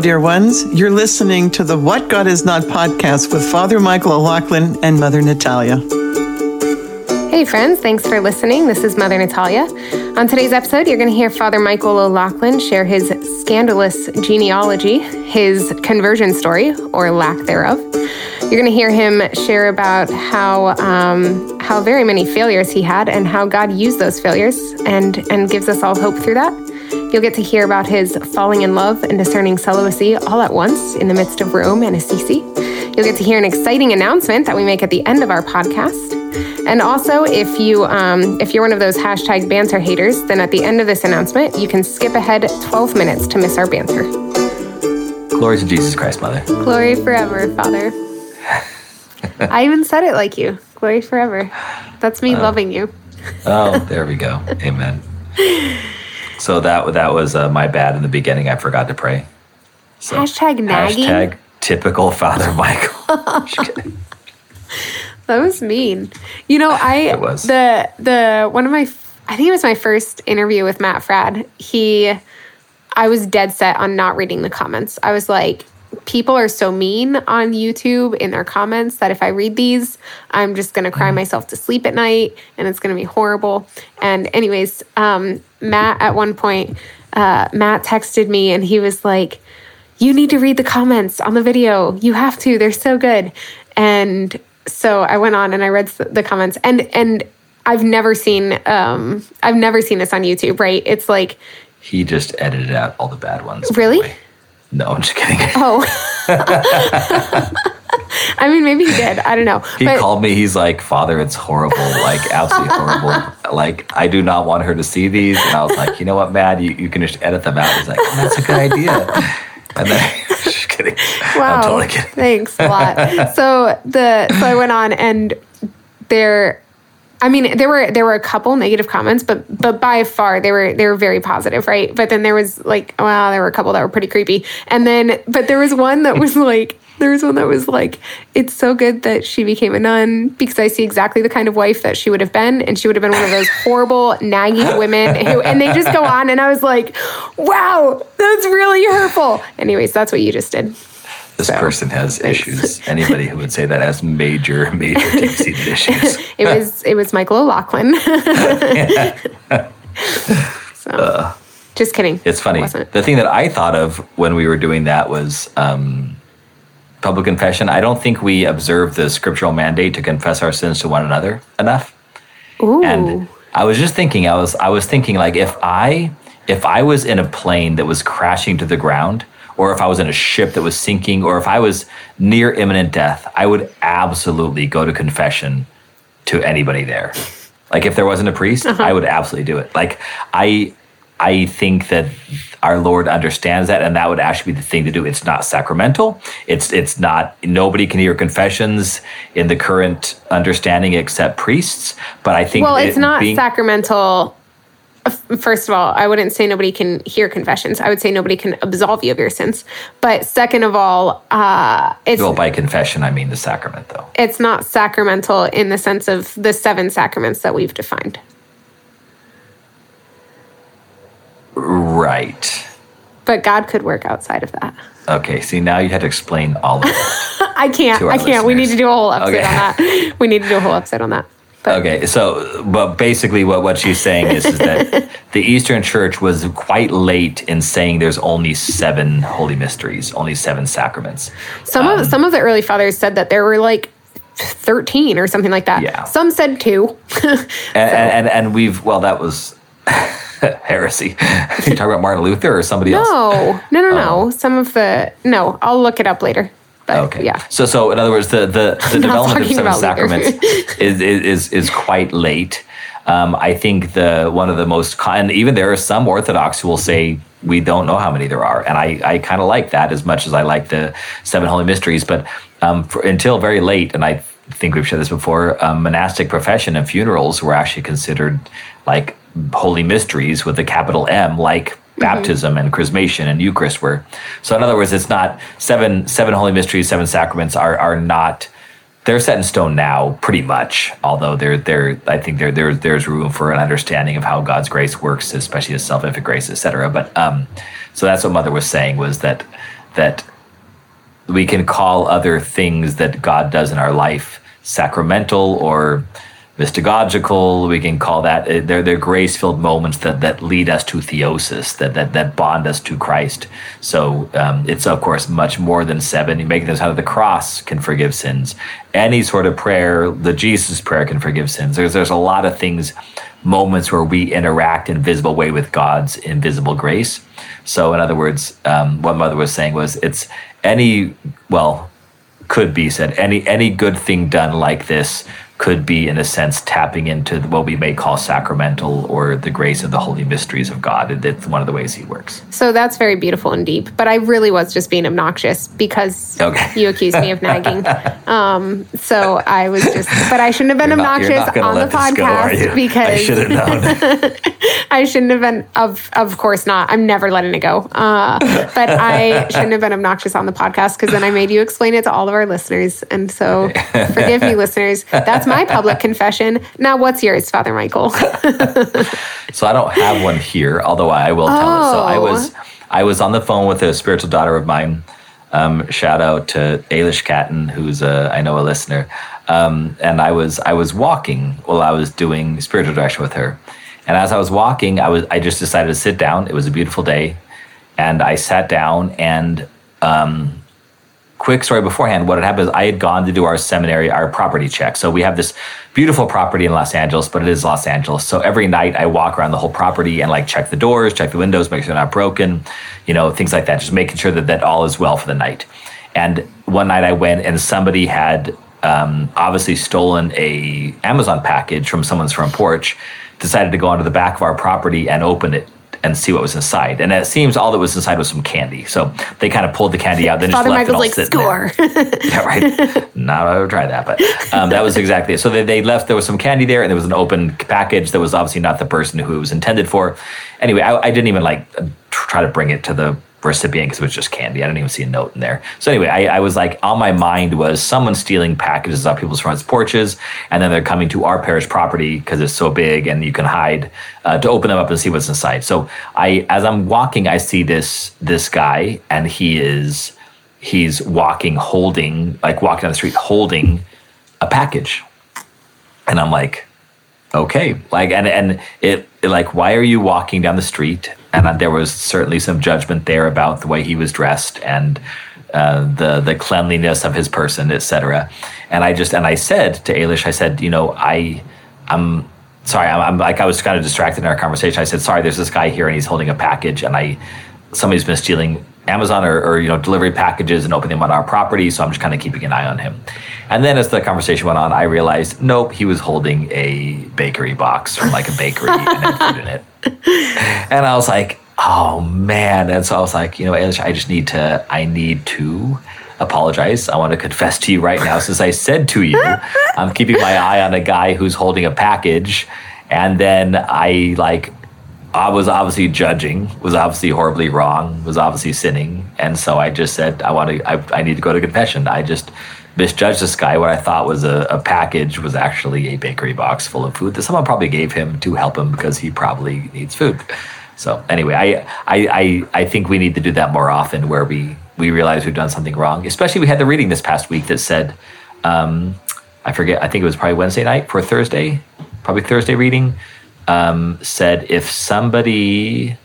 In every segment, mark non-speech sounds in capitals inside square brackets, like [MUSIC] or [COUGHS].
dear ones. You're listening to the What God Is Not podcast with Father Michael O'Loughlin and Mother Natalia. Hey, friends, thanks for listening. This is Mother Natalia. On today's episode, you're going to hear Father Michael O'Loughlin share his scandalous genealogy, his conversion story, or lack thereof. You're going to hear him share about how um, how very many failures he had and how God used those failures and and gives us all hope through that. You'll get to hear about his falling in love and discerning celibacy all at once in the midst of Rome and Assisi. You'll get to hear an exciting announcement that we make at the end of our podcast. And also, if you um, if you're one of those hashtag banter haters, then at the end of this announcement, you can skip ahead 12 minutes to miss our banter. Glory to Jesus Christ, Mother. Glory forever, Father. [LAUGHS] I even said it like you. Glory forever. That's me loving you. Oh, [LAUGHS] there we go. Amen. So that that was uh, my bad in the beginning. I forgot to pray. So, Hashtag nagging? Hashtag typical Father [LAUGHS] Michael. [LAUGHS] That was mean. You know, I It was. the the one of my I think it was my first interview with Matt Fradd. He I was dead set on not reading the comments. I was like people are so mean on YouTube in their comments that if I read these, I'm just going to cry myself to sleep at night and it's going to be horrible. And anyways, um Matt at one point uh Matt texted me and he was like you need to read the comments on the video. You have to. They're so good. And so I went on and I read the comments and and I've never seen um I've never seen this on YouTube, right? It's like He just edited out all the bad ones. Really? way. No, I'm just kidding. [LAUGHS] oh [LAUGHS] I mean maybe he did. I don't know. He but called me. He's like, Father, it's horrible. Like, absolutely horrible. Like, I do not want her to see these. And I was like, you know what, man? You, you can just edit them out. He's like, oh, that's a good idea. And then, [LAUGHS] just kidding. Wow. I'm totally kidding. Thanks a lot. so the so I went on and there I mean there were there were a couple negative comments but but by far they were they were very positive, right? But then there was like well there were a couple that were pretty creepy. And then but there was one that was like there was one that was like it's so good that she became a nun because I see exactly the kind of wife that she would have been and she would have been one of those horrible nagging women who and they just go on and I was like wow that's really hurtful. Anyways, that's what you just did. This So, person has thanks. issues. Anybody who would say that has major, major deep seated issues. [LAUGHS] It was it was Michael O'Loughlin. [LAUGHS] so, just kidding. It's funny. It. The thing that I thought of when we were doing that was um, public confession. I don't think we observe the scriptural mandate to confess our sins to one another enough. Ooh, And I was just thinking, I was I was thinking like if I if I was in a plane that was crashing to the ground, or if I was in a ship that was sinking, or if I was near imminent death, I would absolutely go to confession to anybody there. Like if there wasn't a priest, uh-huh. I would absolutely do it. Like I I think that our Lord understands that, and that would actually be the thing to do. It's not sacramental. It's it's not. Nobody can hear confessions in the current understanding except priests. But I think well, it it's not being- sacramental. First of all, I wouldn't say nobody can hear confessions. I would say nobody can absolve you of your sins. But second of all, uh, it's Well, by confession, I mean the sacrament, though. it's not sacramental in the sense of the seven sacraments that we've defined. Right. But God could work outside of that. Okay. See, now you had to explain all of it. [LAUGHS] I can't. I can't. We need listeners. to do a whole episode Okay. on that. We need to do a whole episode on that. Okay, so but basically what, what she's saying is, is that [LAUGHS] the Eastern Church was quite late in saying there's only seven holy mysteries, only seven sacraments. Some Um, of some of the early fathers said that there were like thirteen or something like that. Yeah. Some said two. [LAUGHS] And, and, and we've well that was [LAUGHS] heresy. you talking about Martin Luther or somebody else? no, no, no, no. Some of the no. I'll look it up later. But Okay. yeah. So, so in other words, the the, [LAUGHS] the development of seven sacraments [LAUGHS] is, is is quite late. Um, I think the one of the most and even there are some Orthodox who will say we don't know how many there are, and I I kind of like that as much as I like the seven holy mysteries. But um, for, until very late, and I think we've shared this before, um, monastic profession and funerals were actually considered like holy mysteries with a capital M, like baptism and chrismation and Eucharist were. So in other words, it's not seven seven holy mysteries, seven sacraments are are not they're set in stone now, pretty much. Although there there I think there there there's room for an understanding of how God's grace works, especially His salvific grace, etc. But um, so that's what Mother was saying was that that we can call other things that God does in our life sacramental or mystagogical. We can call that uh, they're they're grace filled moments that that lead us to theosis, that that that bond us to Christ. So um, it's of course much more than seven. Making us out of the cross can forgive sins. Any sort of prayer, the Jesus prayer can forgive sins. There's there's a lot of things, moments where we interact in visible way with God's invisible grace. So in other words, um, what Mother was saying was it's any well could be said any any good thing done like this could be, in a sense, tapping into what we may call sacramental or the grace of the holy mysteries of God. That's one of the ways He works. So that's very beautiful and deep. But I really was just being obnoxious because okay. you accused me of nagging. [LAUGHS] Um, so I was just, but I shouldn't have been not, obnoxious on the podcast go, because I should have known. [LAUGHS] I shouldn't have been. Of of course not. I'm never letting it go. Uh, but I shouldn't have been obnoxious on the podcast because then I made you explain it to all of our listeners. And so forgive me, [LAUGHS] listeners. That's my public [LAUGHS] confession. Now, what's yours, Father Michael? [LAUGHS] so I don't have one here, although I will tell oh. it. So I was I was on the phone with a spiritual daughter of mine. Um, shout out to Ailish Catton, who's a, I know a listener. Um, and I was I was walking while I was doing spiritual direction with her. And as I was walking, I was I just decided to sit down. It was a beautiful day, and I sat down and um, quick story beforehand, what had happened is I had gone to do our seminary, our property check. So we have this beautiful property in Los Angeles, but it is Los Angeles. So every night I walk around the whole property and like check the doors, check the windows, make sure they're not broken, you know, things like that, just making sure that, that all is well for the night. And one night I went and somebody had um, obviously stolen a Amazon package from someone's front porch, decided to go onto the back of our property and open it and see what was inside. And it seems all that was inside was some candy. So they kind of pulled the candy out, then Father just left Michael's it all like, sitting score. [LAUGHS] yeah, right. Not I would try that, but um, that was [LAUGHS] exactly it. So they, they left. There was some candy there, and there was an open package that was obviously not the person who it was intended for. Anyway, I, I didn't even like try to bring it to the recipient because it was just candy. I didn't even see a note in there. So anyway, I, I, was like, on my mind was someone stealing packages off people's front porches, and then they're coming to our parish property because it's so big and you can hide uh, to open them up and see what's inside. So I, as I'm walking, I see this this guy, and he is he's walking, holding like walking down the street, holding a package, and I'm like, okay, like and and it like why are you walking down the street and there was certainly some judgment there about the way he was dressed and uh, the the cleanliness of his person, etc. And I just and I said to Ailish, I said, you know, I I'm sorry, I'm, I'm, like I was kind of distracted in our conversation. I said, sorry, there's this guy here and he's holding a package, and I somebody's been stealing Amazon or, or, you know delivery packages and opening them on our property. So I'm just kind of keeping an eye on him. And then as the conversation went on, I realized nope, he was holding a bakery box from like a bakery and had food in it. [LAUGHS] And I was like, oh man. And so I was like, you know, I just need to I need to apologize. I want to confess to you right now, since I said to you, I'm keeping my eye on a guy who's holding a package. And then I like I was obviously judging, was obviously horribly wrong, was obviously sinning, and so I just said, I want to, I, I need to go to confession. I just misjudged this guy. What I thought was a, a, package was actually a bakery box full of food that someone probably gave him to help him because he probably needs food. So anyway, I, I, I, I think we need to do that more often, where we we realize we've done something wrong. Especially we had the reading this past week that said, um, I forget, I think it was probably Wednesday night for Thursday, probably Thursday reading um, said if somebody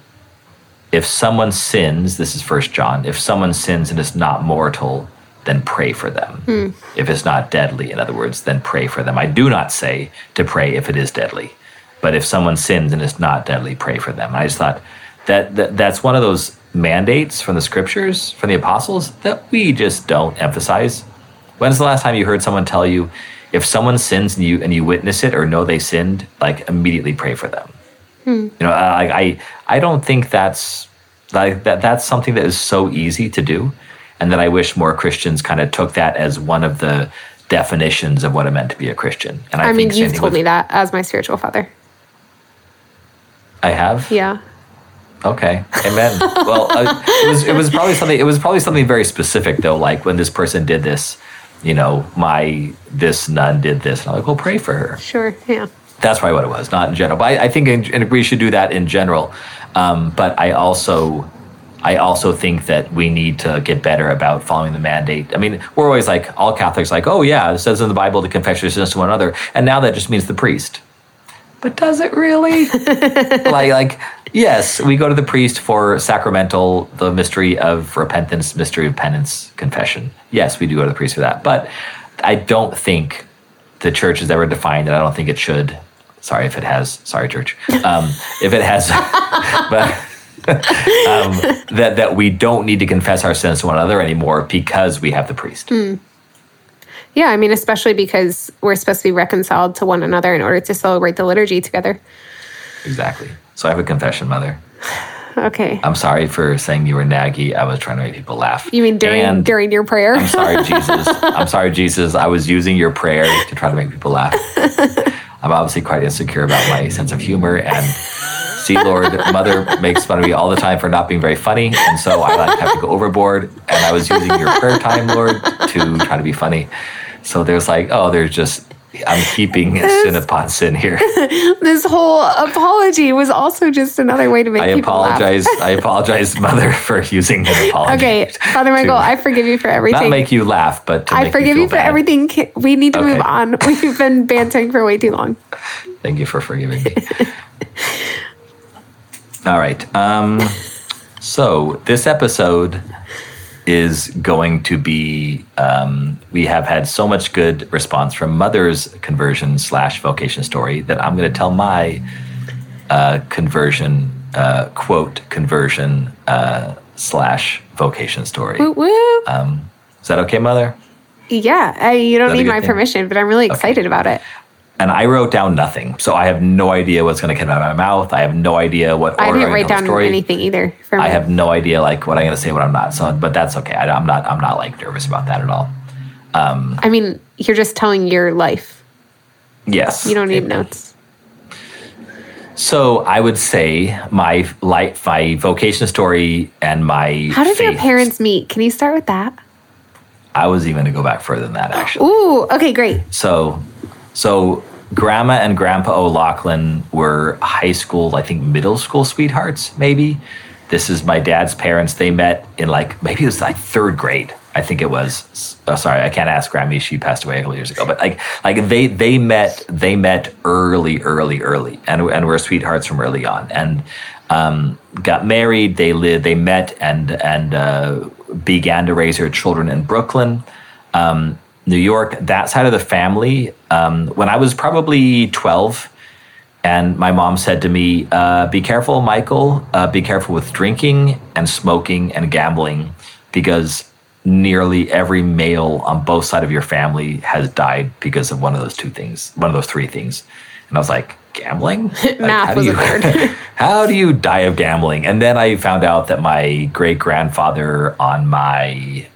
if someone sins this is first john if someone sins and is not mortal then pray for them. Hmm. if it's not deadly in other words then pray for them. I do not say to pray if it is deadly but if someone sins and is not deadly pray for them. I just thought that, that that's one of those mandates from the scriptures from the apostles that we just don't emphasize. When's the last time you heard someone tell you if someone sins and you and you witness it or know they sinned, like immediately pray for them. Hmm. You know, I, I I don't think that's like that that's something that is so easy to do, and that I wish more Christians kind of took that as one of the definitions of what it meant to be a Christian. And I, I mean, you've told with, me that as my spiritual father. I have. Yeah. Okay. Amen. well, uh, it was it was probably something it was probably something very specific though, like when this person did this you know, my this nun did this. And I'm like, well, pray for her. Sure, yeah. That's probably what it was, not in general. But I, I think in, we should do that in general. Um, but I also, I also think that we need to get better about following the mandate. I mean, we're always like, all Catholics, like, oh, yeah, it says in the Bible to confess your sins to one another. And now that just means the priest. But does it really? [LAUGHS] like, like, yes, we go to the priest for sacramental, the mystery of repentance, mystery of penance, confession. Yes, we do go to the priest for that. But I don't think the church has ever defined it. I don't think it should. Sorry if it has. Sorry, church. Um, if it has, [LAUGHS] but [LAUGHS] um, that that we don't need to confess our sins to one another anymore because we have the priest. Yeah, I mean, especially because we're supposed to be reconciled to one another in order to celebrate the liturgy together. Exactly. So I have a confession, mother. Okay. I'm sorry for saying you were naggy. I was trying to make people laugh. You mean during And during your prayer? I'm sorry, [LAUGHS] Jesus. I'm sorry, Jesus. I was using your prayer to try to make people laugh. [LAUGHS] I'm obviously quite insecure about my sense of humor and see, Lord, Mother makes fun of me all the time for not being very funny, and so I like have to go overboard. And I was using your prayer time, Lord, to try to be funny. So there's like, oh, there's just I'm heaping sin upon sin here. [LAUGHS] this whole apology was also just another way to make I people laugh. apologize. I apologize, [LAUGHS] Mother, for using an apology. Okay, Father Michael, I forgive you for everything. not make you laugh, but to I forgive you for bad. everything. We need to move on. [LAUGHS] We've been bantering for way too long. Thank you for forgiving me. All right. Um, so this episode is going to be. Um, we have had so much good response from Mother's conversion slash vocation story that I'm going to tell my uh, conversion uh, quote conversion uh, slash vocation story. Woo woo. Um, is that okay, Mother? yeah, I, you don't need my thing? permission, but I'm really excited about it. And I wrote down nothing, so I have no idea what's going to come out of my mouth. I have no idea what I didn't write down story. anything either. For. I have no idea like what I'm going to say, what I'm not. So, but that's okay. I, I'm not. I'm not like nervous about that at all. Um, I mean, you're just telling your life. Yes. You don't need notes. So I would say my life, my vocation story, and my How did your parents meet? Can you start with that? I was even going to go back further than that actually. Ooh, okay, great. So, so grandma and grandpa O'Loughlin were high school, I think middle school sweethearts, maybe. This is my dad's parents. They met in like, maybe it was like third grade. I think it was. Oh, sorry, I can't ask Grammy. She passed away a couple years ago. But like, like they they met they met early, early, early, and and were sweethearts from early on, and um, got married. They lived. They met and and uh, began to raise their children in Brooklyn. Um, New York, that side of the family, um, when I was probably 12, and my mom said to me, uh, Be careful, Michael, uh, be careful with drinking and smoking and gambling, because nearly every male on both sides of your family has died because of one of those two things, one of those three things. And I was like, Gambling? [LAUGHS] Like, Math was a you- third. [LAUGHS] [LAUGHS] how do you die of gambling? And then I found out that my great grandfather on my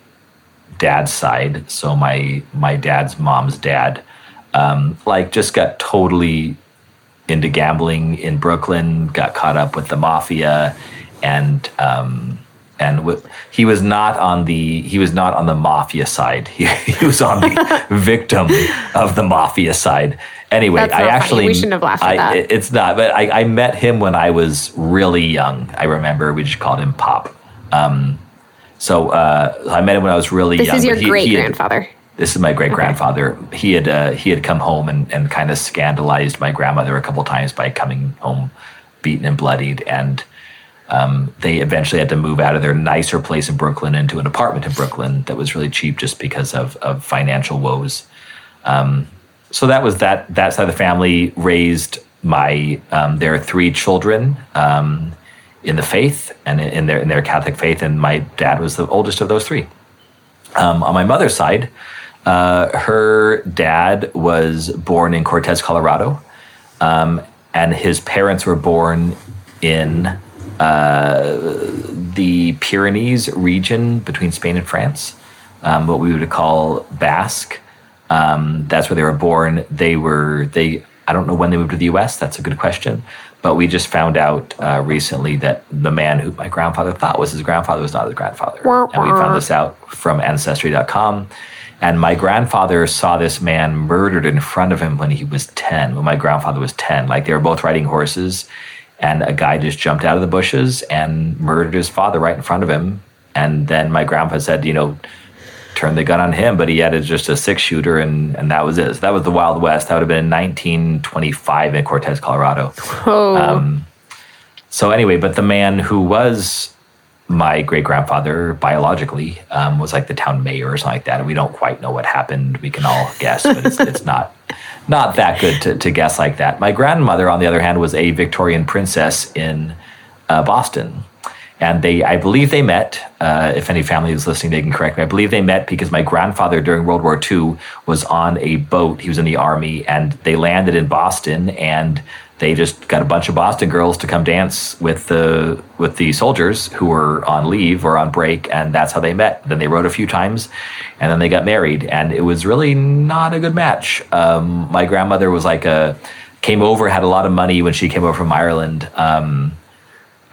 dad's side, so my my dad's mom's dad, um, like just got totally into gambling in Brooklyn, got caught up with the mafia, and um, and w- he was not on the he was not on the mafia side. [LAUGHS] He, he was on the [LAUGHS] victim of the mafia side. Anyway, I not funny. actually We shouldn't have laughed at that. it's not, but I, I met him when I was really young. I remember we just called him Pop. Um, so uh, I met him when I was really This young. This is your but he- he great had- grandfather. this is my great grandfather. He had uh, he had come home and, and kind of scandalized my grandmother a couple times by coming home beaten and bloodied, and um, they eventually had to move out of their nicer place in Brooklyn into an apartment in Brooklyn that was really cheap just because of of financial woes. Um, so that was that that side of the family raised my um, their three children um, in the faith and in their in their Catholic faith, and my dad was the oldest of those three. Um, on my mother's side, uh, her dad was born in Cortez, Colorado, um, and his parents were born in uh, the Pyrenees region between Spain and France, um, what we would call Basque. Um, that's where they were born. They were they. I don't know when they moved to the U.S. That's a good question, but we just found out uh, recently that the man who my grandfather thought was his grandfather was not his grandfather, and we found this out from Ancestry.com. And my grandfather saw this man murdered in front of him when he was ten. When my grandfather was ten, like they were both riding horses, and a guy just jumped out of the bushes and murdered his father right in front of him. And then my grandpa said, you know, turn the gun on him, but he had just a six shooter, and, and that was it. So that was the Wild West. That would have been 1925 in Cortez, Colorado. Oh. Um, so anyway, but the man who was my great grandfather biologically um, was like the town mayor or something like that, and we don't quite know what happened. We can all guess, but it's, it's not not that good to, to guess like that. My grandmother, on the other hand, was a Victorian princess in uh, Boston. And they, I believe they met. Uh, if any family is listening, they can correct me. I believe they met because my grandfather during World War II was on a boat. He was in the army, and they landed in Boston, and they just got a bunch of Boston girls to come dance with the with the soldiers who were on leave or on break, and that's how they met. Then they rode a few times, and then they got married, and it was really not a good match. Um, my grandmother was like a came over, had a lot of money when she came over from Ireland. Um,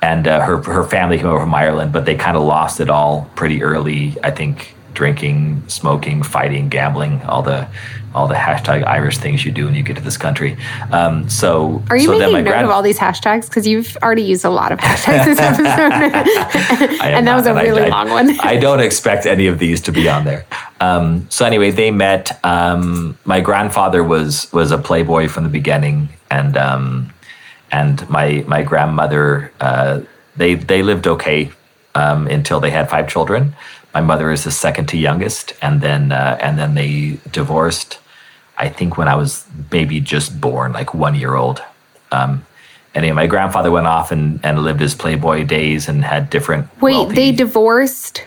and uh, her her family came over from Ireland, but they kind of lost it all pretty early. I think drinking, smoking, fighting, gambling, all the all the hashtag Irish things you do when you get to this country. Um, so Are you so making note grand- of all these hashtags? Because you've already used a lot of hashtags [LAUGHS] this episode. [LAUGHS] And that was a really I, long one. [LAUGHS] I don't expect any of these to be on there. Um, so anyway, they met. Um, my grandfather was was a playboy from the beginning, and um, and my my grandmother uh, they they lived okay um, until they had five children. My mother is the second to youngest, and then uh, and then they divorced. I think when I was maybe just born, like one year old. Um, anyway, my grandfather went off and, and lived his playboy days and had different. Wait, wealthy- they divorced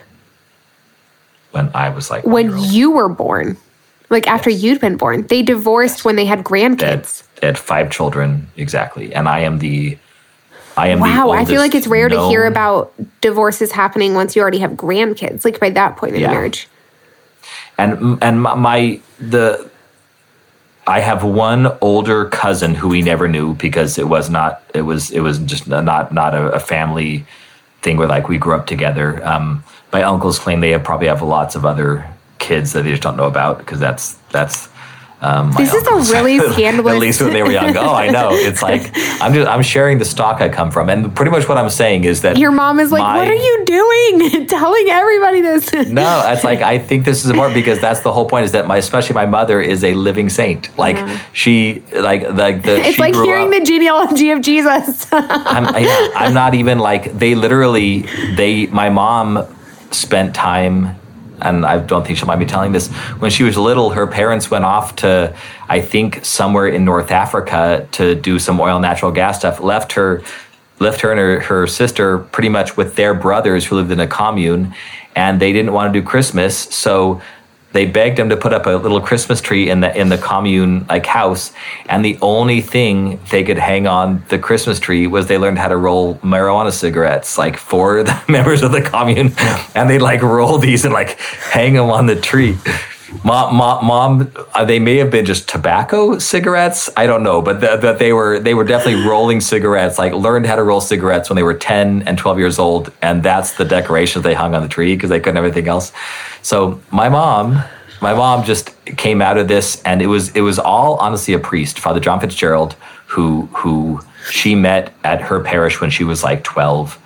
when I was like when you were born, like after you'd been born. They divorced when they had They had, grandkids. They had five children exactly, and I am the. I am the Wow, I feel like it's rare to hear about divorces happening once you already have grandkids, like by that point in Yeah. marriage. and and my, my the I have one older cousin who we never knew because it was not it was it was just not not a, a family thing where like we grew up together. Um, my uncles claim they have probably have lots of other kids that they just don't know about because that's that's. Um, This is a really [LAUGHS] scandalous- At least when they were young. Oh, I know. It's like [LAUGHS] I'm just I'm sharing the stock I come from, and pretty much what I'm saying is that Your mom is like, my- "What are you doing? [LAUGHS] Telling everybody this?" no, it's like I think this is important because that's the whole point. Is that my especially my mother is a living saint. Like she like like the it's like hearing up- the genealogy of Jesus. I'm yeah, I'm not even like they literally they my mom spent time and I don't think she'll mind me telling this. When she was little, her parents went off to, I think, somewhere in North Africa to do some oil natural gas stuff. Left her, left her and her, her sister pretty much with their brothers who lived in a commune, and they didn't want to do Christmas, so they begged them to put up a little Christmas tree in the in the commune like house, and the only thing they could hang on the Christmas tree was they learned how to roll marijuana cigarettes, like for [LAUGHS] the members of the commune, and they'd like roll these and like hang them on the tree. Mom, mom, mom uh, they may have been just tobacco cigarettes. I don't know, but that that they were they were definitely [LAUGHS] rolling cigarettes. Like learned how to roll cigarettes when they were ten and twelve years old, and that's the decorations they hung on the tree because they couldn't have anything else. So my mom, my mom just came out of this, and it was it was all honestly a priest, Father John Fitzgerald, who who she met at her parish when she was like twelve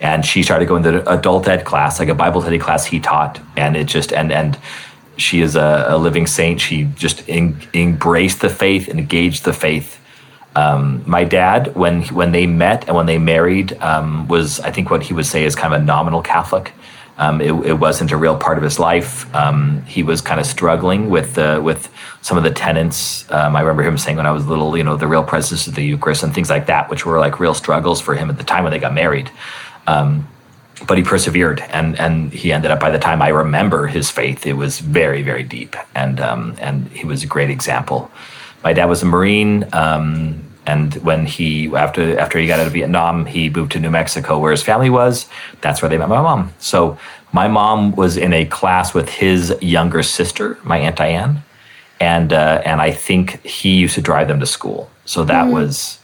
and she started going to adult ed class, like a Bible study class he taught, and it just and and she is a, a living saint. She just embraced the faith, engaged the faith. Um, my dad, when when they met and when they married, um, was I think what he would say is kind of a nominal Catholic. Um, it, it wasn't a real part of his life. Um, he was kind of struggling with with some of the tenets. Um, I remember him saying when I was little, you know, the real presence of the Eucharist and things like that, which were like real struggles for him at the time when they got married but he persevered and and he ended up by the time I remember his faith it was very very deep and um, and he was a great example. My dad was a Marine um, and when he after after he got out of Vietnam he moved to New Mexico where his family was. That's where they met my mom. So my mom was in a class with his younger sister, my aunt Diane, and uh, and I think he used to drive them to school. So that was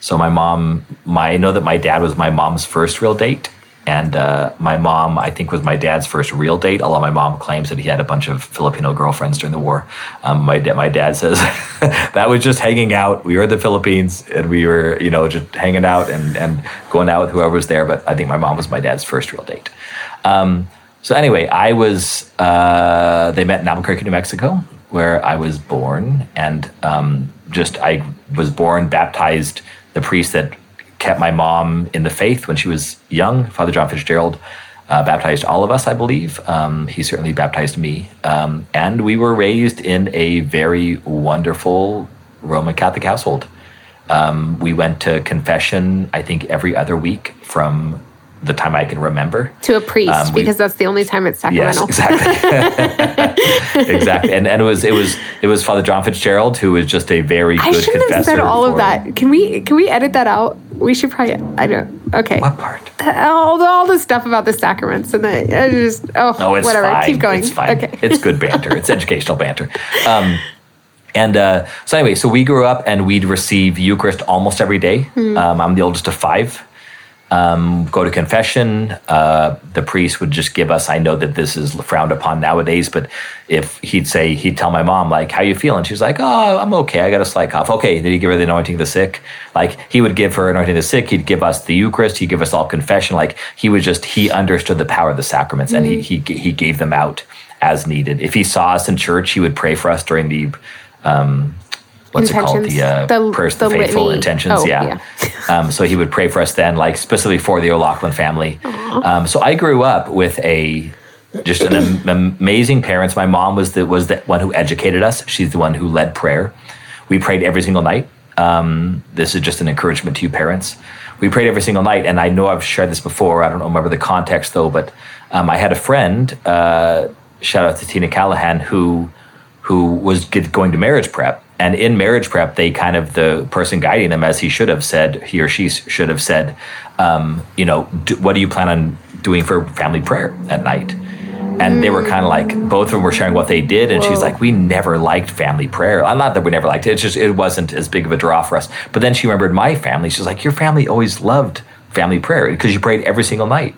so my mom my I know that my dad was my mom's first real date and uh, my mom, I think, was my dad's first real date. Although my mom claims that he had a bunch of Filipino girlfriends during the war. Um, my da- my dad says [LAUGHS] that was just hanging out. We were in the Philippines, and we were, you know, just hanging out and and going out with whoever was there. But I think my mom was my dad's first real date. Um, so anyway, I was. Uh, they met in Albuquerque, New Mexico, where I was born, and um, just I was born baptized. The priest that kept my mom in the faith when she was young, Father John Fitzgerald, uh, baptized all of us, I believe. Um, he certainly baptized me. Um, and we were raised in a very wonderful Roman Catholic household. Um, we went to confession, I think, every other week from the time I can remember. To a priest, Um, we- because that's the only time it's Yes, sacramental. exactly. [LAUGHS] exactly. And and it was it was it was Father John Fitzgerald who was just a very I good shouldn't have confessor. said all of that. Can we can we edit that out? We should probably. I don't. Okay. What part? All the, all the stuff about the sacraments and the I just oh No, it's whatever. fine. Keep going. It's fine. Okay. It's good banter. It's [LAUGHS] educational banter. Um, and uh, so anyway, so we grew up and we'd receive Eucharist almost every day. Hmm. Um, I'm the oldest of five. Um, go to confession. Uh, the priest would just give us. I know that this is frowned upon nowadays, but if he'd say, he'd tell my mom like, "How you feeling?" She was like, "Oh, I'm okay. I got a slight cough." Okay. Did he give her the anointing of the sick? Like he would give her anointing of the sick. He'd give us the Eucharist. He'd give us all confession. Like he was just he understood the power of the sacraments, and he he he gave them out as needed. If he saw us in church, he would pray for us during the. Um, What's it called? The uh, The- prayers, the the faithful litany. intentions. Oh, yeah. [LAUGHS] um, so he would pray for us then, like specifically for the O'Loughlin family. Um, so I grew up with a just an am- amazing parents. My mom was the was the one who educated us. She's the one who led prayer. We prayed every single night. Um, this is just an encouragement to you parents. We prayed every single night, and I know I've shared this before. I don't remember the context though, but um, I had a friend. Uh, shout out to Tina Callahan who who was going to marriage prep. And in marriage prep, they kind of, the person guiding them, as he should have said, he or she should have said, um, you know, do, what do you plan on doing for family prayer at night? And they were kind of like, both of them were sharing what they did. And she's like, we never liked family prayer. i'm Not that we never liked it. It's just, it wasn't as big of a draw for us. But then she remembered my family. She's like, your family always loved family prayer because you prayed every single night.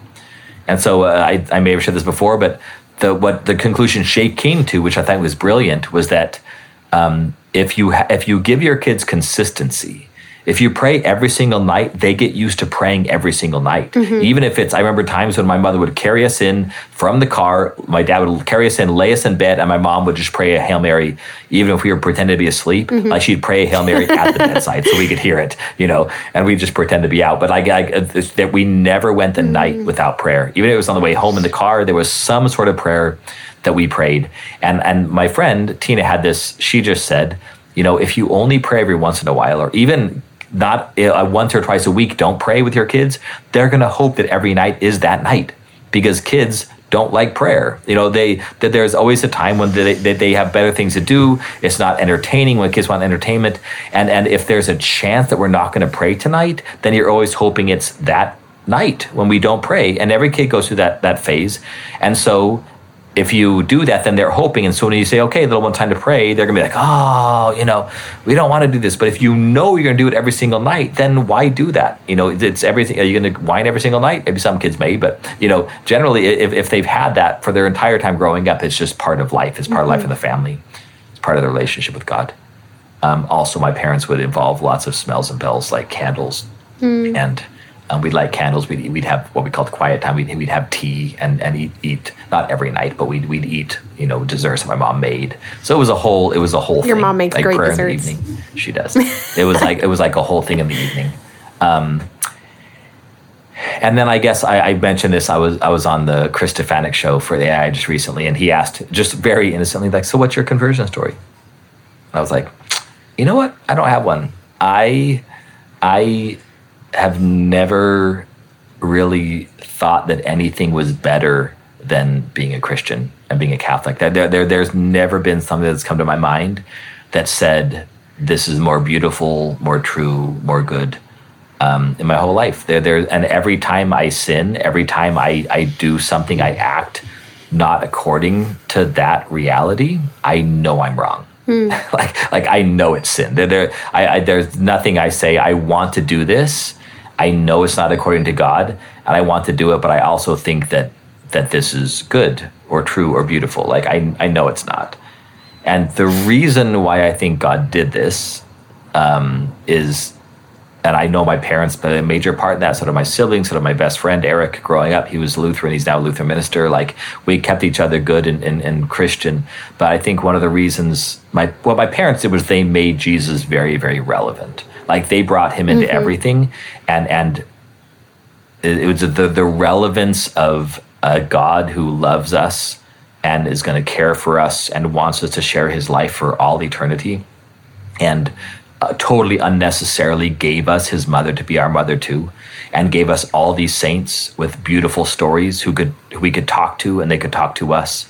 And so uh, I, I may have said this before, but the what the conclusion she came to, which I thought was brilliant, was that um, if you ha- if you give your kids consistency, if you pray every single night, they get used to praying every single night. Mm-hmm. Even if it's, I remember times when my mother would carry us in from the car, my dad would carry us in, lay us in bed, and my mom would just pray a Hail Mary, even if we were pretending to be asleep. Mm-hmm. Like she'd pray a Hail Mary at the bedside so we could hear it, you know, and we'd just pretend to be out. But like, I, that we never went the night mm. without prayer. Even if it was on the way home in the car, there was some sort of prayer that we prayed. And and my friend Tina had this. She just said, you know, if you only pray every once in a while, or even not uh, once or twice a week, don't pray with your kids. They're going to hope that every night is that night because kids don't like prayer. You know, they that there's always a time when they, they have better things to do. It's not entertaining when kids want entertainment, and and if there's a chance that we're not going to pray tonight, then you're always hoping it's that night when we don't pray. And every kid goes through that that phase, and so if you do that, then they're hoping. And so when you say, okay, little one, time to pray, they're going to be like, oh, you know, we don't want to do this. But if you know you're going to do it every single night, then why do that? You know, it's everything. Are you going to whine every single night? Maybe some kids may, but, you know, generally, if, if they've had that for their entire time growing up, it's just part of life. It's part of life in the family. It's part of the relationship with God. Um, also, my parents would involve lots of smells and bells like candles and um, we'd light candles. We'd, we'd have what we called quiet time. We'd, we'd have tea and, and eat, eat, not every night, but we'd, we'd eat, you know, desserts that my mom made. So it was a whole, it was a whole Your thing. mom makes like great prayer in the desserts. evening. She does. it was like, it was like a whole thing in the evening. Um, and then I guess I, I mentioned this. I was I was on the Chris Stefanick show for the AI just recently, and he asked just very innocently, like, "So what's your conversion story?" And I was like, "You know what? I don't have one. I I have never really thought that anything was better than being a Christian and being a Catholic. There, there, there, there's never been something that's come to my mind that said this is more beautiful, more true, more good um, in my whole life. There, there, and every time I sin, every time I, I do something, I act not according to that reality. I know I'm wrong. [LAUGHS] like, like I know it's sin. There, there, I, I, there's nothing I say. I want to do this. I know it's not according to God. and I want to do it, but I also think that that this is good or true or beautiful. Like I I know it's not. And the reason why I think God did this um, is and I know my parents played a major part in that. So did my siblings, so did my best friend Eric. Growing up, he was Lutheran. He's now a Lutheran minister. Like we kept each other good and, and, and Christian. But I think one of the reasons my what my parents did was they made Jesus very very relevant. Like they brought him into mm-hmm. everything, and and it, it was the the relevance of a God who loves us and is going to care for us and wants us to share His life for all eternity, and uh, totally unnecessarily gave us his mother to be our mother too and gave us all these saints with beautiful stories who could who we could talk to and they could talk to us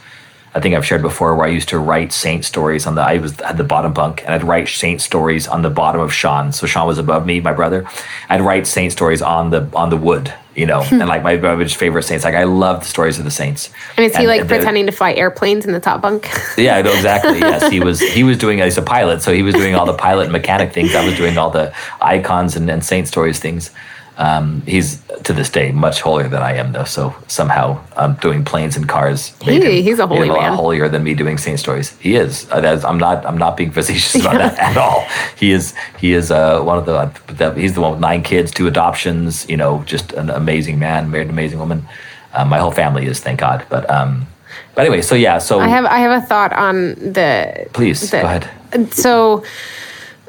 I think I've shared before where I used to write saint stories on the I was had the bottom bunk and I'd write saint stories on the bottom of Sean. So Sean was above me, my brother. I'd write saint stories on the on the wood, you know, hmm. and like my brother's favorite saints. Like I love the stories of the saints. And is he and, like and pretending to fly airplanes in the top bunk? [LAUGHS] yeah, no, exactly. [LAUGHS] Yes, he was. He was doing. He's a pilot, so he was doing all the pilot mechanic things. I was doing all the icons and, and saint stories things. Um, he's to this day much holier than I am, though. So somehow I'm doing planes and cars. He, he's a holy a man. holier than me doing saint stories. He is. Uh, I'm not. I'm not being facetious about yeah. that at all. He is. He is uh, one of the. He's the one with nine kids, two adoptions. You know, just an amazing man, married an amazing woman. Uh, my whole family is, thank God. But um, but anyway, so yeah, so I have I have a thought on the. Please the, go ahead. So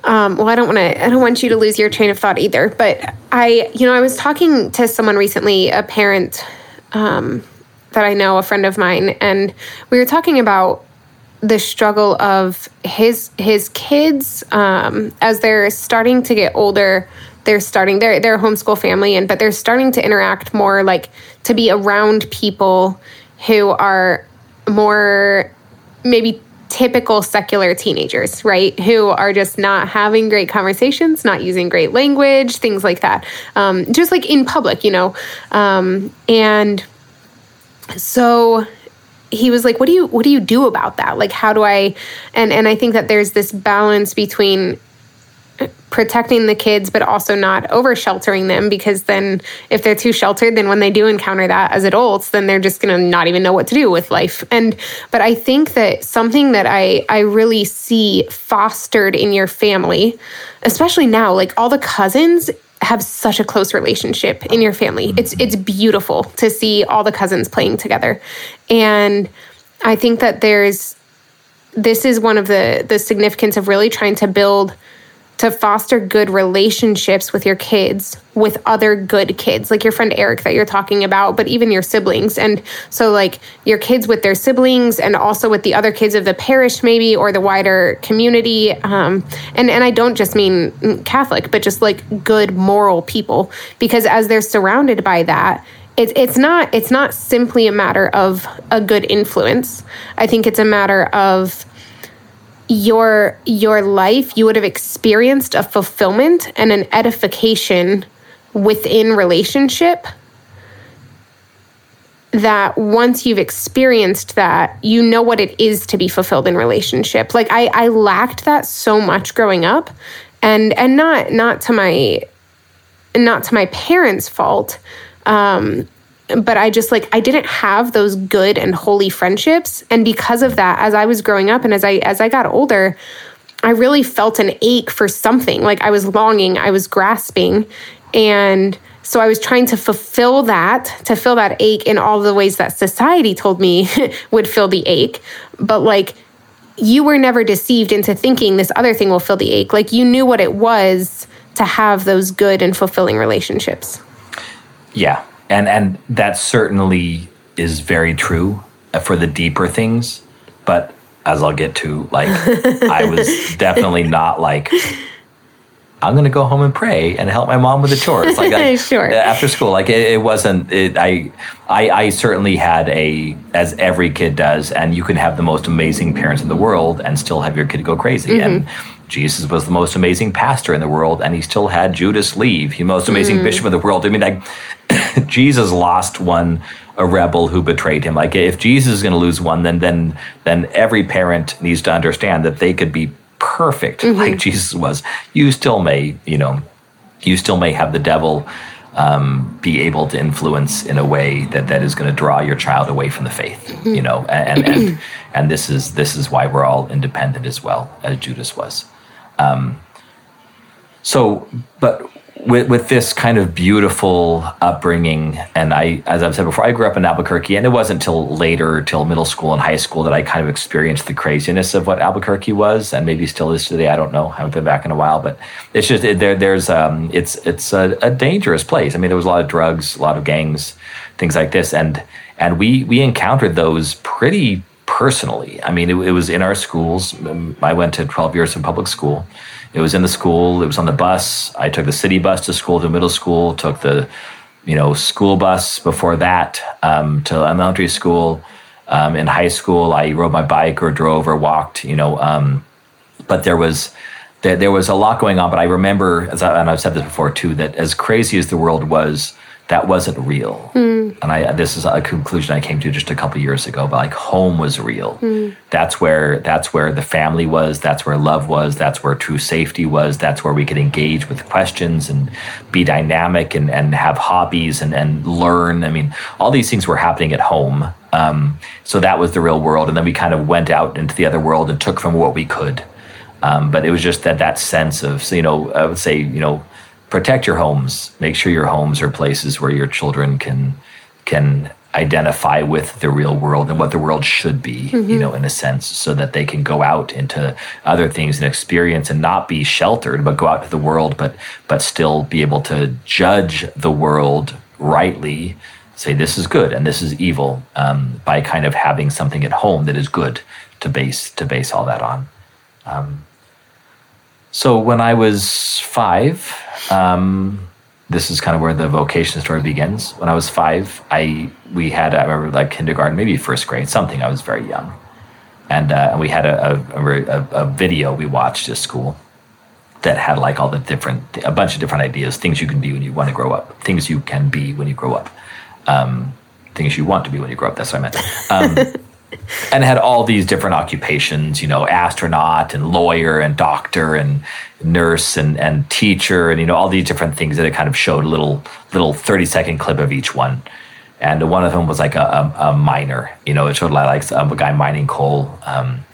um, well, I don't want to. I don't want you to lose your train of thought either. But I, you know, I was talking to someone recently, a parent um, that I know, a friend of mine, and we were talking about the struggle of his his kids um, as they're starting to get older. They're starting. They're they're a homeschool family, and but they're starting to interact more, like to be around people who are more maybe typical secular teenagers, right? Who are just not having great conversations, not using great language, things like that. Um, just like in public, you know. Um, and so he was like, "What do you what do you do about that? Like, how do I?" And and I think that there's this balance between protecting the kids but also not over sheltering them because then if they're too sheltered then when they do encounter that as adults then they're just going to not even know what to do with life. And but i think that something that i i really see fostered in your family especially now like all the cousins have such a close relationship in your family. Mm-hmm. It's it's beautiful to see all the cousins playing together. And i think that there's this is one of the the significance of really trying to build to foster good relationships with your kids with other good kids like your friend Eric that you're talking about but even your siblings. And so like your kids with their siblings and also with the other kids of the parish maybe or the wider community. Um, and and I don't just mean Catholic but just like good moral people. Because as they're surrounded by that it's it's not it's not simply a matter of a good influence. I think it's a matter of your your life you would have experienced a fulfillment and an edification within relationship. That once you've experienced that you know what it is to be fulfilled in relationship. Like i i lacked that so much growing up and and not not to my not to my parents fault. Um but I just like I didn't have those good and holy friendships. And because of that as I was growing up and as I as I got older I really felt an ache for something. Like I was longing I was grasping. And so I was trying to fulfill that to fill that ache in all the ways that society told me [LAUGHS] would fill the ache. But like you were never deceived into thinking this other thing will fill the ache. Like you knew what it was to have those good and fulfilling relationships. Yeah and and that certainly is very true for the deeper things. But as i'll get to like i was [LAUGHS] definitely not like i'm going to go home and pray and help my mom with the chores like I, [LAUGHS] sure. [LAUGHS] after school like it, it wasn't it, I, I i certainly had a as every kid does and you can have the most amazing parents in the world and still have your kid go crazy mm-hmm. and Jesus was the most amazing pastor in the world, and he still had Judas leave. He most amazing mm. bishop in the world. I mean, like [COUGHS] Jesus lost one, a rebel who betrayed him. Like if Jesus is going to lose one, then then then every parent needs to understand that they could be perfect mm-hmm. like Jesus was. You still may, you know, you still may have the devil um, be able to influence in a way that, that is going to draw your child away from the faith. Mm-hmm. You know, and and [CLEARS THROAT] and this is this is why we're all independent as well as Judas was. Um, so, but with, with this kind of beautiful upbringing, and I, as I've said before, I grew up in Albuquerque, and it wasn't until later, till middle school and high school, that I kind of experienced the craziness of what Albuquerque was, and maybe still is today. I don't know. I haven't been back in a while, but it's just it, there. There's um, it's it's a, a dangerous place. I mean, there was a lot of drugs, a lot of gangs, things like this, and and we we encountered those pretty personally. I mean, it, it was in our schools. I went to 12 years in public school it was in the school. It was on the bus. I took the city bus to school to middle school. Took the, you know, school bus before that um, to elementary school. Um, in high school, I rode my bike or drove or walked. You know, um, but there was there, there was a lot going on. But I remember, as I, and I've said this before too, that as crazy as the world was, that wasn't real. Mm. And I this is a conclusion I came to just a couple years ago. But like home was real. Mm. That's where that's where the family was. That's where love was. That's where true safety was. That's where we could engage with questions and be dynamic and, and have hobbies and, and learn. I mean, all these things were happening at home. Um, so that was the real world. And then we kind of went out into the other world and took from what we could. Um, but it was just that that sense of, so, you know, I would say, you know, protect your homes. Make sure your homes are places where your children can can identify with the real world and what the world should be, mm-hmm. you know, in a sense, so that they can go out into other things and experience and not be sheltered, but go out to the world, but but still be able to judge the world rightly, say this is good and this is evil, um, by kind of having something at home that is good to base to base all that on. Um, so when I was five, um, this is kind of where the vocation story begins. When I was five, I we had I remember like kindergarten, maybe first grade, something. I was very young, and uh, we had a, a, a, video we watched at school that had like all the different a bunch of different ideas, things you can be when you want to grow up, things you can be when you grow up, um, things you want to be when you grow up. That's what I meant. Um, and had all these different occupations, you know, astronaut and lawyer and doctor and nurse and, and teacher and you know all these different things that it kind of showed a little little 30 second clip of each one. And one of them was like a, a, a miner you know it showed like a guy mining coal um,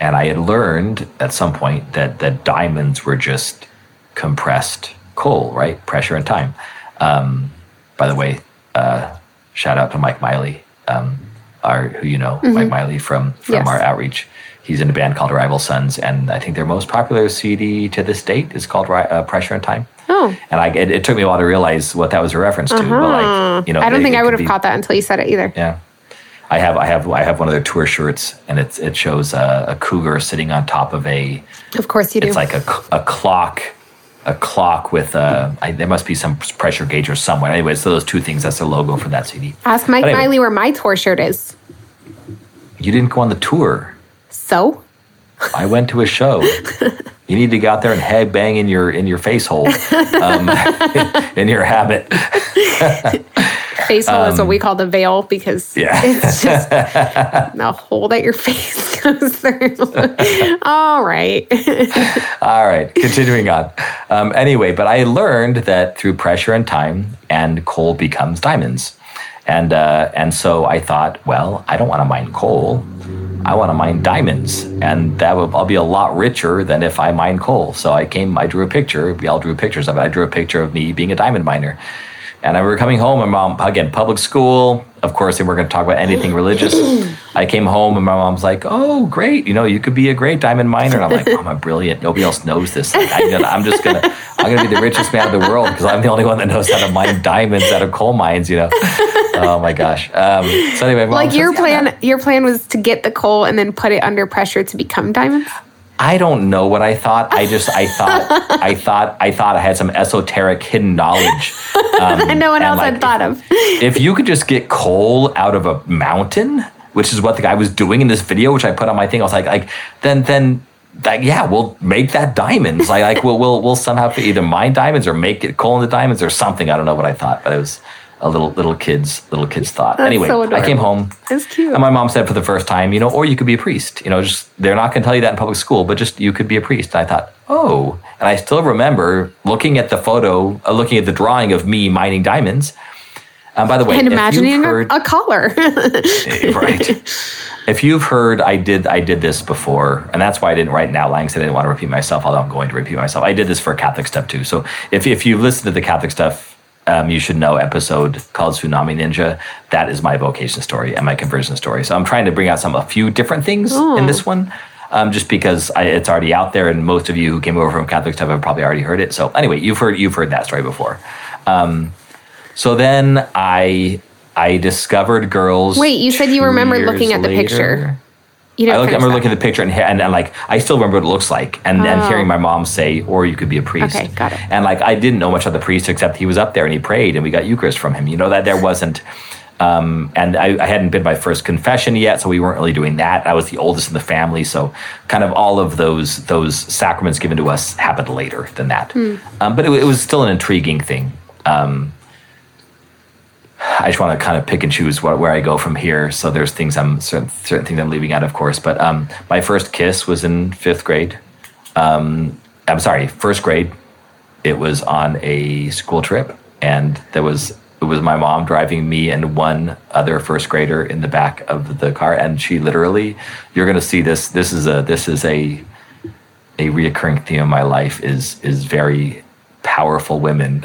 and i had learned at some point that that diamonds were just compressed coal right? Pressure and time. Um, by the way uh, shout out to mike miley um, our who you know, mm-hmm. Mike Miley from from yes. our outreach. He's in a band called Rival Sons, and I think their most popular CD to this date is called uh, Pressure and Time. Oh, and I it, it, took me a while to realize what that was a reference to. Uh-huh. But like, you know, I don't think I would have caught that until you said it either. Yeah. I have I have I have one of their tour shirts, and it's it shows a, a cougar sitting on top of a. Of course, you do. It's like a, a clock a clock with a. I, there must be some pressure gauge or somewhere. Anyway, so those two things. That's the logo for that CD. Ask Mike anyway, Miley where my tour shirt is. You didn't go on the tour. So. [LAUGHS] I went to a show. you need to go out there and head bang in your in your face hole, um, [LAUGHS] in your habit. [LAUGHS] face hole um, is what we um, call the veil because yeah. it's just [LAUGHS] the hole that your [LAUGHS] face goes through. [LAUGHS] All right. All right. Continuing on. Um, anyway, but I learned that through pressure and time, and coal becomes diamonds. And uh, and so I thought, well, I don't want to mine coal. I want to mine diamonds, and that will I'll be a lot richer than if I mine coal. So I came, I drew a picture. We all drew pictures of it. I drew a picture of me being a diamond miner, and I were coming home, my mom, again, public school, of course, they weren't going to talk about anything [LAUGHS] religious. I came home, and my mom's like, oh, great. You know, you could be a great diamond miner. And I'm like, oh, I'm brilliant. Nobody else knows this. Like, I, am just going to, I'm going to be the richest man in the world because I'm the only one that knows how to mine diamonds out of coal mines, you know? Oh my gosh. Um, so anyway, like your plan, your plan was to get the coal and then put it under pressure to become diamonds? I don't know what I thought. I just I thought I thought I thought I had some esoteric hidden knowledge. Um, [LAUGHS] no one else like, had thought of. if you could just get coal out of a mountain, which is what the guy was doing in this video, which I put on my thing, I was like, like then then like yeah, we'll make that diamonds. Like like we'll we'll we'll somehow either mine diamonds or make it coal into diamonds or something. I don't know what I thought, but it was a little little kid's little kid's thought. That's anyway, so I came home. That's cute. And my mom said for the first time, you know, or you could be a priest. You know, just they're not going to tell you that in public school, but just you could be a priest. And I thought, oh, and I still remember looking at the photo, uh, looking at the drawing of me mining diamonds. Um, by the way, and imagining a, heard- a collar. [LAUGHS] [LAUGHS] right. If you've heard, I did, I did this before, and that's why I didn't write now. because I didn't want to repeat myself. Although I'm going to repeat myself, I did this for Catholic stuff too. So if if you've listened to the Catholic stuff, um, you should know episode called Tsunami Ninja. That is my vocation story and my conversion story. So I'm trying to bring out some a few different things in this one. Um, just because I, it's already out there, and most of you who came over from Catholic stuff have probably already heard it. So anyway, you've heard you've heard that story before. Um, so then I I discovered girls. Wait, you said you two remember looking at the later. picture. You I, look, I remember that. looking at the picture and, and, and like I still remember what it looks like, and, and Oh. hearing my mom say, "Or you could be a priest." Okay, got it. And like I didn't know much of the priest except he was up there and he prayed, and we got Eucharist from him. You know that there wasn't. Um, and I, I hadn't been my first confession yet, so we weren't really doing that. I was the oldest in the family, so kind of all of those those sacraments given to us happened later than that. Hmm. Um, but it, it was still an intriguing thing. Um, I just want to kind of pick and choose where, where I go from here. So there's things I'm certain, certain things I'm leaving out, of course. But um, my first kiss was in fifth grade. Um, I'm sorry, first grade. It was on a school trip, and there was it was my mom driving me and one other first grader in the back of the car, and she literally, you're going to see this. This is a this is a a reoccurring theme in my life is is very powerful women. [LAUGHS]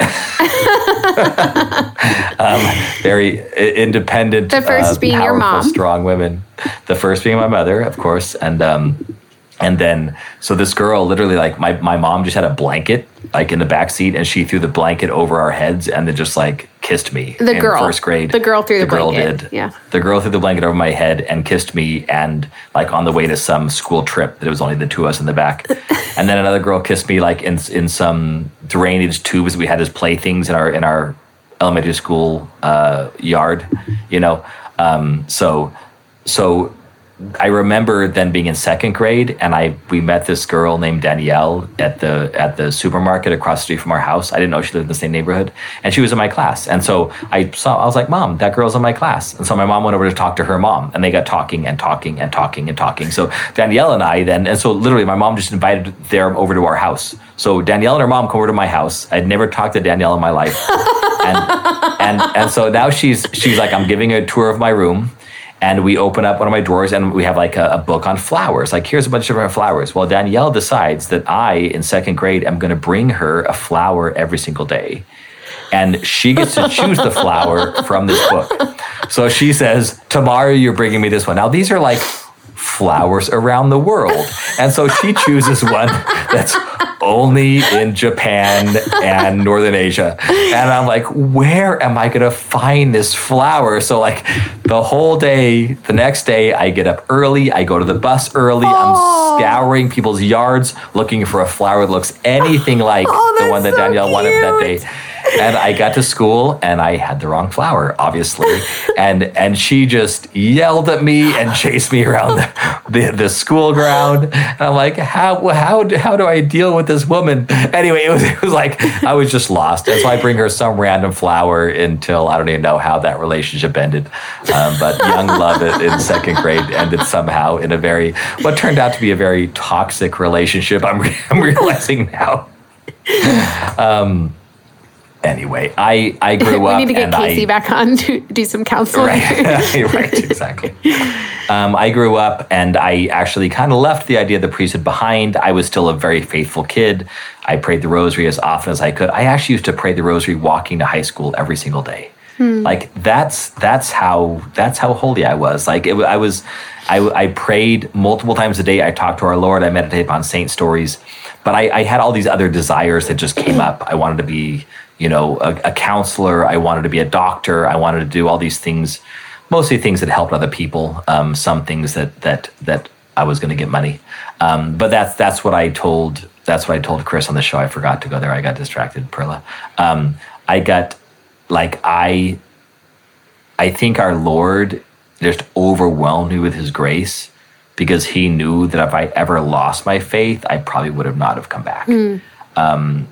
um, very independent. The first uh, being your mom. strong women. The first being my mother, of course, and um, and then so this girl literally like my my mom just had a blanket like in the back seat, and she threw the blanket over our heads, and then just like kissed me. The in girl. first grade. The girl threw the girl blanket. did. Yeah. The girl threw the blanket over my head and kissed me, and like on the way to some school trip, that it was only the two of us in the back. [LAUGHS] and then another girl kissed me like in in some drainage tubes we had as playthings in our in our elementary school uh, yard, you know. Um, so so I remember then being in second grade, and I we met this girl named Danielle at the at the supermarket across the street from our house. I didn't know she lived in the same neighborhood, and she was in my class. And so I saw, I was like, "Mom, that girl's in my class." And so my mom went over to talk to her mom, and they got talking and talking and talking and talking. So Danielle and I then, and so literally, my mom just invited them over to our house. So Danielle and her mom come over to my house. I'd never talked to Danielle in my life, [LAUGHS] and and and so now she's she's like, I'm giving a tour of my room and we open up one of my drawers and we have like a, a book on flowers. Like here's a bunch of different flowers. Well danielle decides that i in second grade am going to bring her a flower every single day. And she gets to choose the flower from this book. So she says tomorrow you're bringing me this one. Now these are like flowers around the world. And so she chooses one that's only in japan and northern asia. And i'm like where am i going to find this flower? So like the whole day the next day i get up early. I go to the bus early. I'm scouring people's yards looking for a flower that looks anything like Oh, the one that so danielle wanted that day and I got to school and I had the wrong flower, obviously. and and she just yelled at me and chased me around the, the, the school ground. And I'm like, how how how do I deal with this woman? Anyway, it was it was like I was just lost. And so I bring her some random flower until I don't even know how that relationship ended. Um, but young love in second grade ended somehow in a very what turned out to be a very toxic relationship. I'm I'm realizing now. Anyway, I I grew [LAUGHS] we up need to get Casey I, back on to do some counseling. right, [LAUGHS] right, [LAUGHS] exactly. Um, I grew up and I actually kind of left the idea of the priesthood behind. I was still a very faithful kid. I prayed the rosary as often as I could. I actually used to pray the rosary walking to high school every single day. Like that's that's how that's how holy I was. Like it, I was, I, I prayed multiple times a day. I talked to our Lord. I meditated on saint stories, but I, I had all these other desires that just came up. I wanted to be, you know, a, a counselor. I wanted to be a doctor. I wanted to do all these things, mostly things that helped other people. Um, some things that that that I was going to get money. Um, but that's that's what I told. That's what I told Chris on the show. I forgot to go there. I got distracted, Perla. Um, I got like I. I think our Lord just overwhelmed me with His grace because He knew that if I ever lost my faith, I probably would have not have come back. Um,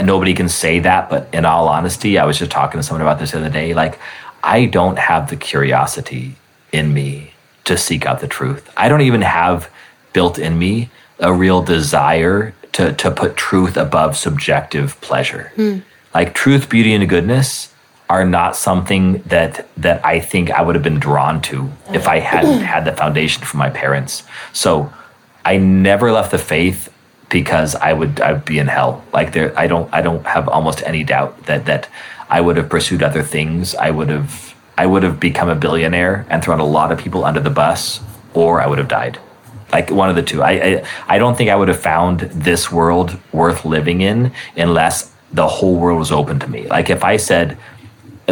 nobody can say that, but in all honesty, I was just talking to someone about this the other day. Like, I don't have the curiosity in me to seek out the truth. I don't even have built in me a real desire to, to put truth above subjective pleasure. Like truth, beauty, and goodness are not something that that I think I would have been drawn to if I hadn't mm. had the foundation from my parents. So I never left the faith because I would I'd be in hell. Like there I don't I don't have almost any doubt that that I would have pursued other things. I would have I would have become a billionaire and thrown a lot of people under the bus or I would have died. Like one of the two. I I, I don't think I would have found this world worth living in unless the whole world was open to me. Like if I said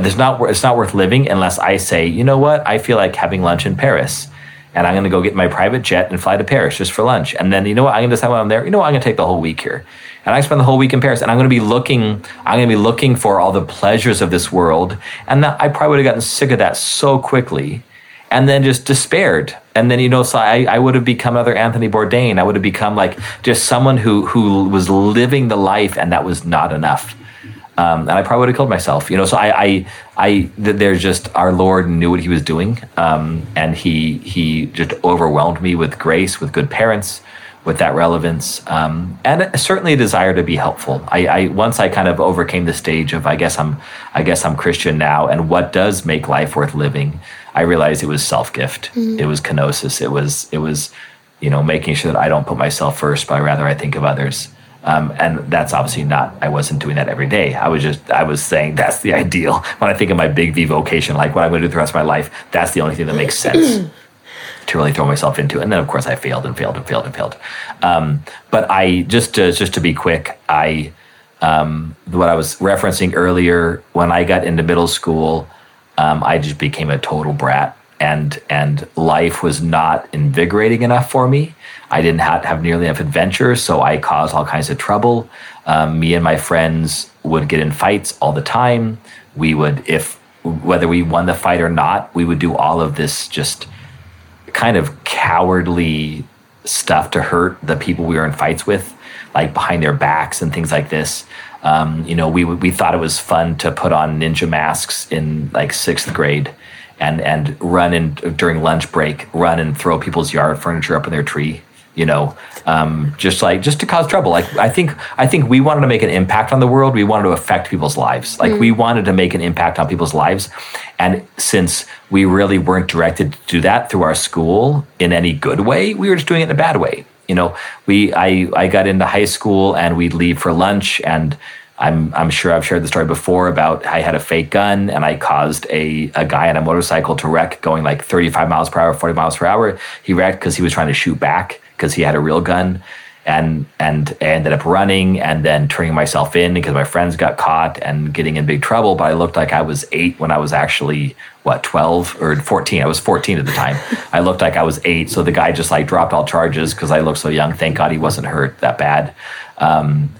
it's not it's not worth living unless I say, you know what, I feel like having lunch in Paris, and I'm going to go get my private jet and fly to Paris just for lunch, and then you know what, I'm going to decide when I'm there. You know what, I'm going to take the whole week here, and I spend the whole week in Paris, and I'm going to be looking, I'm going to be looking for all the pleasures of this world, and that, I probably would have gotten sick of that so quickly, and then just despaired. And then you know, so I, I would have become another Anthony Bourdain. I would have become like just someone who who was living the life, and that was not enough um, and I probably would have killed myself. You know, so I, I, I there's just our Lord knew what He was doing, um, and He He just overwhelmed me with grace, with good parents, with that relevance, um, and certainly a desire to be helpful. I, I once I kind of overcame the stage of I guess I'm I guess I'm Christian now, and what does make life worth living? I realized it was self gift, mm-hmm. it was kenosis, it was it was you know making sure that I don't put myself first, but rather I think of others. Um, and that's obviously not, I wasn't doing that every day. I was just, I was saying that's the [LAUGHS] ideal. When I think of my big V vocation, like what I'm going to do the rest of my life, that's the only thing that makes sense [CLEARS THROAT] to really throw myself into. And then of course I failed and failed and failed and failed. Um, but I, just to, just to be quick, I, um, what I was referencing earlier, when I got into middle school, um, I just became a total brat and and life was not invigorating enough for me. I didn't have, have nearly enough adventure, so I caused all kinds of trouble. Um, me and my friends would get in fights all the time. We would, if whether we won the fight or not, we would do all of this just kind of cowardly stuff to hurt the people we were in fights with, like behind their backs and things like this. Um, you know, we we thought it was fun to put on ninja masks in like sixth grade and and run in during lunch break, run and throw people's yard furniture up in their tree. You know, um, just like just to cause trouble. Like I think I think we wanted to make an impact on the world. We wanted to affect people's lives. Like mm. we wanted to make an impact on people's lives. And since we really weren't directed to do that through our school in any good way, we were just doing it in a bad way. You know, we I I got into high school and we'd leave for lunch and I'm I'm sure I've shared the story before about I had a fake gun and I caused a, a guy on a motorcycle to wreck going like 35 miles per hour, 40 miles per hour. He wrecked because he was trying to shoot back because he had a real gun and and I ended up running and then turning myself in because my friends got caught and getting in big trouble. But I looked like I was eight when I was actually what 12 or 14. I was 14 at the time. [LAUGHS] I looked like I was eight. So the guy just like dropped all charges because I looked so young. Thank God he wasn't hurt that bad. Um,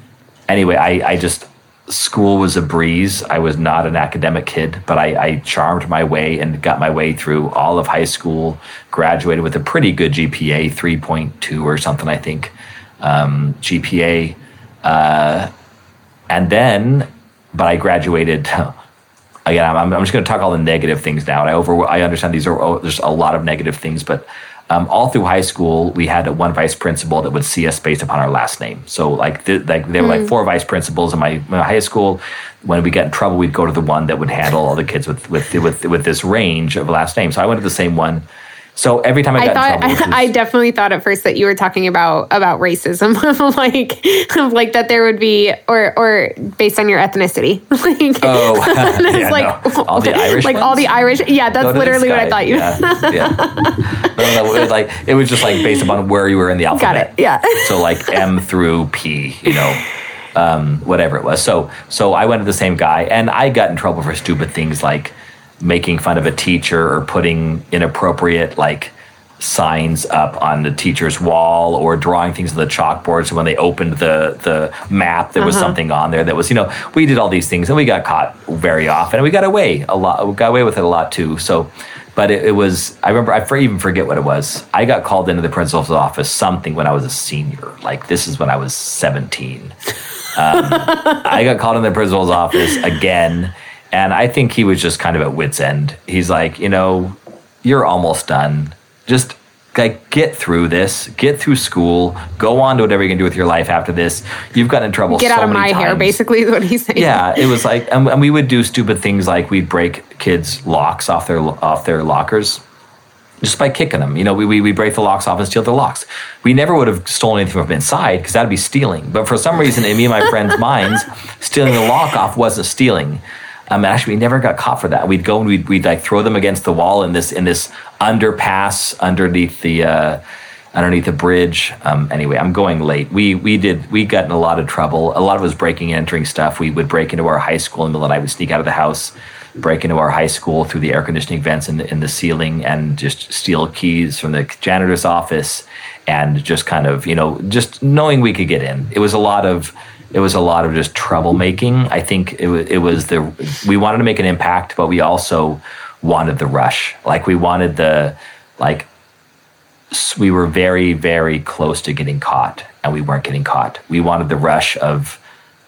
anyway, I, I just school was a breeze. I was not an academic kid, but I, I, charmed my way and got my way through all of high school. Graduated with a pretty good GPA, three point two or something, I think. Um, GPA, uh, and then, but I graduated. [LAUGHS] Again, I'm, I'm just going to talk all the negative things now. And I over, I understand these are oh, there's a lot of negative things, but um, all through high school, we had one vice principal that would see us based upon our last name. So like, th- like there were like hmm. four vice principals in my, my, high school. When we get in trouble, we'd go to the one that would handle all the kids with with with with this range of last name. So I went to the same one so every time I, I thought, trouble, was, [LAUGHS] I definitely thought at first that you were talking about about racism, [LAUGHS] like like that there would be, or or based on your ethnicity. [LAUGHS] like, oh, yeah, like no. all the Irish, like ones? all the Irish. Yeah, that's literally what I thought you. Yeah, yeah. no, no, it was like it was just like based upon where you were in the alphabet. Got it. Yeah. so like M through P, you know. Um, whatever it was. So, so I went to the same guy, and I got in trouble for stupid things like making fun of a teacher or putting inappropriate like signs up on the teacher's wall or drawing things on the chalkboard. So when they opened the the map, there was uh-huh. something on there that was, you know, we did all these things and we got caught very often. And we got away a lot. We got away with it a lot too. So, but it, it was. I remember. I even forget what it was. I got called into the principal's office something when I was a senior. Like this is when I was seventeen. [LAUGHS] I got called in the principal's office again, and I think he was just kind of at wit's end. He's like, you know, you're almost done. Just like get through this, get through school, go on to whatever you can do with your life after this. You've gotten in trouble. Get so out of my hair, basically, is what he's saying. Yeah, it was like, and, and we would do stupid things like we'd break kids' locks off their off their lockers just by kicking them. You know, we, we, we break the locks off and steal their locks. We never would have stolen anything from inside because that'd be stealing. But for some reason, in me and my friends' [LAUGHS] minds, stealing the lock off wasn't stealing. Um, actually, we never got caught for that. We'd go and we'd, we'd like throw them against the wall in this in this underpass underneath the uh, underneath the bridge. Um, anyway, I'm going late. We we did we got in a lot of trouble. A lot of us breaking and entering stuff. We would break into our high school in the middle of. We'd sneak out of the house, break into our high school through the air conditioning vents in the, in the ceiling, and just steal keys from the janitor's office, and just kind of you know just knowing we could get in. It was a lot of it was a lot of just troublemaking. I think it was it was the we wanted to make an impact, but we also wanted the rush. Like we wanted the like we were very very close to getting caught and we weren't getting caught we wanted the rush of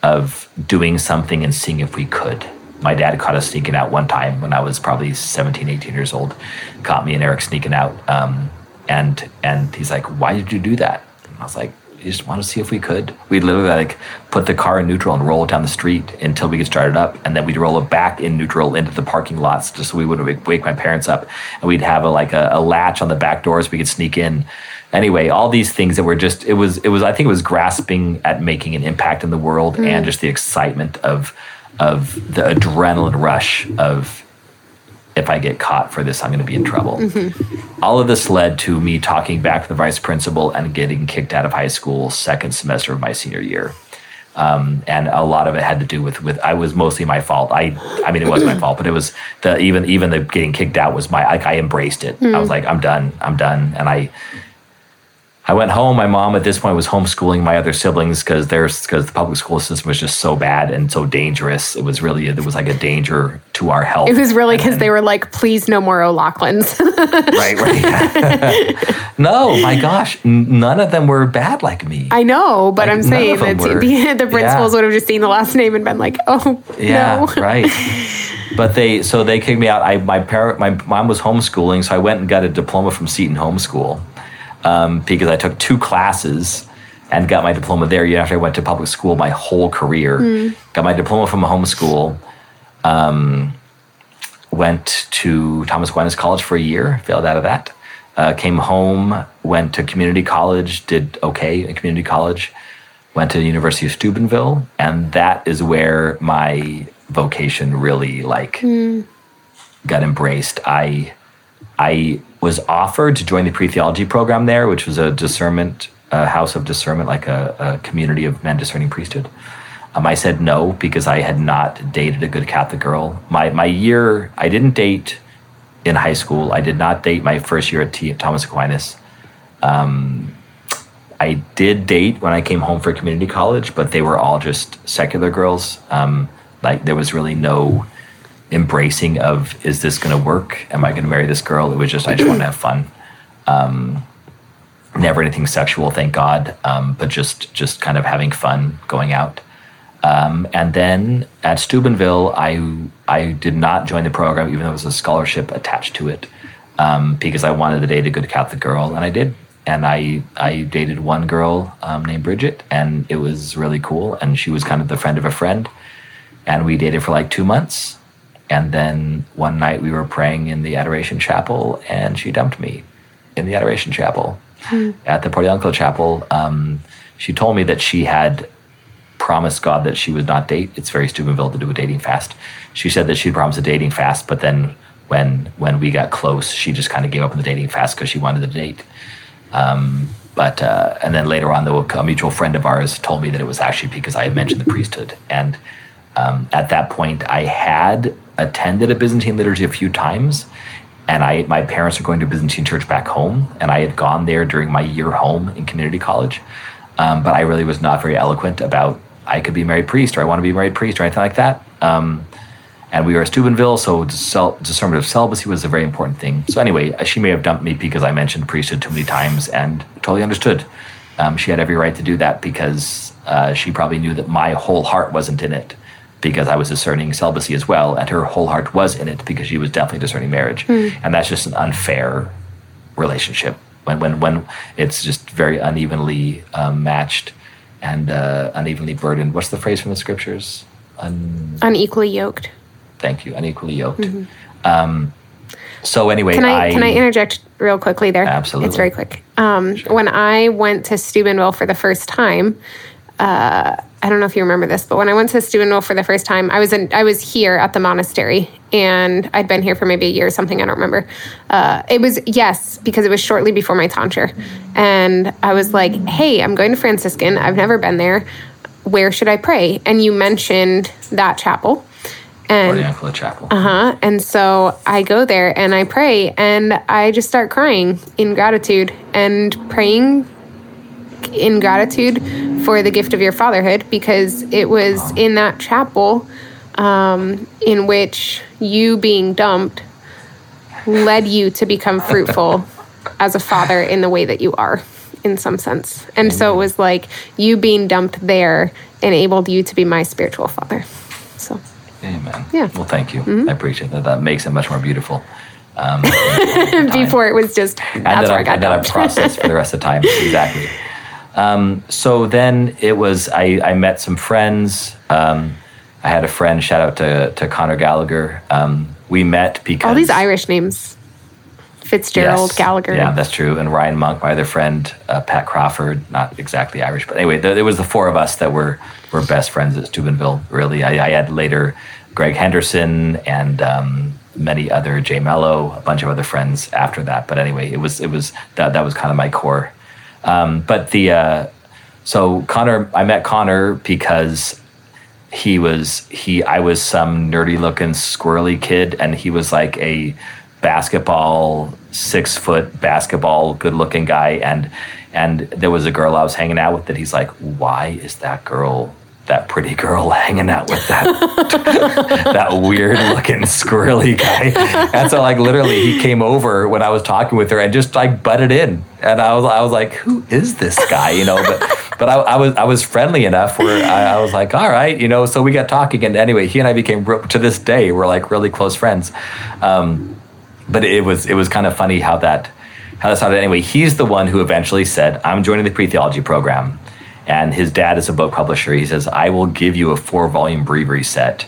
of doing something and seeing if we could my dad caught us sneaking out one time when i was probably 17 18 years old caught me and eric sneaking out um, and and he's like why did you do that and i was like we just want to see if we could. We'd literally like put the car in neutral and roll it down the street until we could start it up and then we'd roll it back in neutral into the parking lots just so we wouldn't wake- wake my parents up. And we'd have a, like a, a latch on the back doors we could sneak in. Anyway all these things that were just it was it was i think it was grasping at making an impact in the world hmm. and just the excitement of of the adrenaline rush of if I get caught for this, I'm going to be in trouble. All of this led to me talking back to the vice principal and getting kicked out of high school second semester of my senior year. Um, and a lot of it had to do with with I was mostly my fault. I I mean it wasn't my [CLEARS THROAT] fault, but it was the even even the getting kicked out was my like I embraced it. I was like I'm done, I'm done, and I I went home. My mom at this point was homeschooling my other siblings because there's because the public school system was just so bad and so dangerous. It was really it was like a danger to our health. It was really because they were like, please no more O'Loughlin's. [LAUGHS] right, right. [LAUGHS] no, my gosh, none of them were bad like me. I know, but Like, I'm saying that were. the, [LAUGHS] the principals Yeah. would have just seen the last name and been like, oh, Yeah, no. right. But they so they kicked me out. I my parent my mom was homeschooling, so I went and got a diploma from Seton Homeschool um, because I took two classes and got my diploma there. Year after I went to public school my whole career, got my diploma from a homeschool. Um, went to Thomas Aquinas College for a year, failed out of that. Uh, came home, went to community college, did okay in community college. Went to the University of Steubenville, and that is where my vocation really like got embraced. I I was offered to join the pre theology program there, which was a discernment, a house of discernment, like a, a community of men discerning priesthood. Um, I said no because I had not dated a good Catholic girl. My my year, I didn't date in high school. I did not date my first year at T, Thomas Aquinas. Um, I did date when I came home for community college, but they were all just secular girls. Um, like there was really no embracing of is this going to work? Am I going to marry this girl? It was just I just want to have fun. Um, never anything sexual, thank God, um, but just just kind of having fun going out. Um, and then at Steubenville, I I did not join the program, even though there was a scholarship attached to it, um, because I wanted to date a good Catholic girl, and I did. And I I dated one girl um, named Bridget, and it was really cool. And she was kind of the friend of a friend, and we dated for like two months. And then one night we were praying in the Adoration Chapel, and she dumped me in the Adoration Chapel at the Portiuncula Chapel. Um, she told me that she had promised God that she would not date. It's very Steubenville to do a dating fast. She said that she'd promised a dating fast, but then when when we got close, she just kind of gave up on the dating fast because she wanted to date. Um, but uh, and then later on, though, a mutual friend of ours told me that it was actually because I had mentioned the priesthood, and um, at that point, I had attended a Byzantine liturgy a few times, and I my parents are going to a Byzantine church back home, and I had gone there during my year home in community college, um, but I really was not very eloquent about I could be married priest or I want to be married priest or anything like that. Um, and we were at Steubenville, so discernment of celibacy was a very important thing. So anyway, uh, she may have dumped me because I mentioned priesthood too many times and totally understood. um, she had every right to do that because uh, she probably knew that my whole heart wasn't in it because I was discerning celibacy as well, and her whole heart was in it because she was definitely discerning marriage, and that's just an unfair relationship when when when it's just very unevenly um, matched and uh, unevenly burdened. What's the phrase from the scriptures? Un- Unequally yoked. thank you, unequally yoked. Um, so anyway, Can I, can I interject real quickly there? Absolutely. It's very quick. Um, When I went to Steubenville for the first time, uh, I don't know if you remember this, but when I went to Steubenville for the first time, I was in I was here at the monastery, and I'd been here for maybe a year or something. I don't remember. Uh, it was yes, because it was shortly before my tonsure, and I was like, "Hey, I'm going to Franciscan. I've never been there. Where should I pray?" And you mentioned that chapel, and Chapel. uh-huh. And so I go there and I pray and I just start crying in gratitude and praying in gratitude for the gift of your fatherhood because it was in that chapel um, in which you being dumped led you to become fruitful [LAUGHS] as a father in the way that you are in some sense. And so it was like you being dumped there enabled you to be my spiritual father. So Amen. Yeah. Well, thank you. I appreciate that. That makes it much more beautiful. Um, [LAUGHS] before it was just and that's that, where I, I got and that I've processed for the rest of the time. [LAUGHS] Exactly. Um, so then it was, I, I met some friends. Um, I had a friend, shout out to, to Connor Gallagher. Um, we met because. All these Irish names. Fitzgerald, Yes. Gallagher. Yeah, that's true. And Ryan Monk, my other friend, uh, Pat Crawford, not exactly Irish, but anyway, there, there was the four of us that were were best friends at Steubenville. Really, I, I had later Greg Henderson and um, many other Jay Mello, a bunch of other friends after that. But anyway, it was it was that that was kind of my core. Um, but the uh, so Connor, I met Connor because he was he I was some nerdy looking squirrely kid and he was like a basketball six foot basketball good looking guy. And and there was a girl I was hanging out with that he's like why is that girl that pretty girl hanging out with that [LAUGHS] that weird looking squirrely guy. And so like literally he came over when I was talking with her and just like butted in. And I was I was like who is this guy? You know but [LAUGHS] but I, I was I was friendly enough where I, I was like all right you know so we got talking. And anyway he and I became to this day we're like really close friends. Um, but it was it was kind of funny how that how that anyway he's the one who eventually said I'm joining the pre-theology program and his dad is a book publisher he says I will give you a four volume breviary set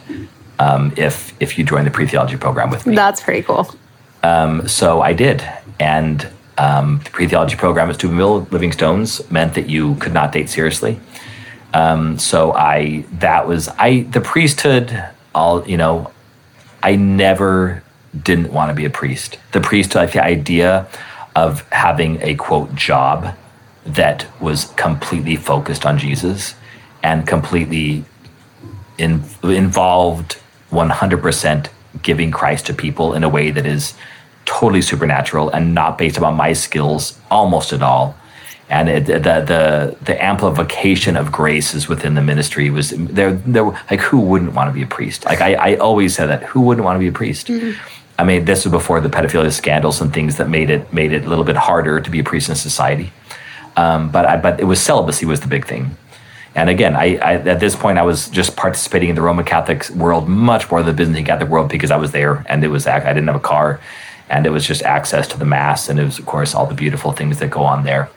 um, if if you join the pre-theology program with me That's pretty cool. so I did. And um, the pre theology program at Steubenville Living Stones meant that you could not date seriously. Um, so I, that was, I, the priesthood, all, you know, I never didn't want to be a priest. The priesthood, like the idea of having a quote job that was completely focused on Jesus and completely in, involved 100% giving Christ to people in a way that is totally supernatural and not based upon my skills almost at all. And it, the, the the amplification of grace is within the ministry was there. There, like who wouldn't want to be a priest? Like I, I always said that who wouldn't want to be a priest? Mm-hmm. I mean, this was before the pedophilia scandals and things that made it made it a little bit harder to be a priest in society. Um, but I, but it was celibacy was the big thing. And again, I, I at this point I was just participating in the Roman Catholic world much more than the Byzantine Catholic world because I was there and it was I didn't have a car, and it was just access to the mass and it was of course all the beautiful things that go on there.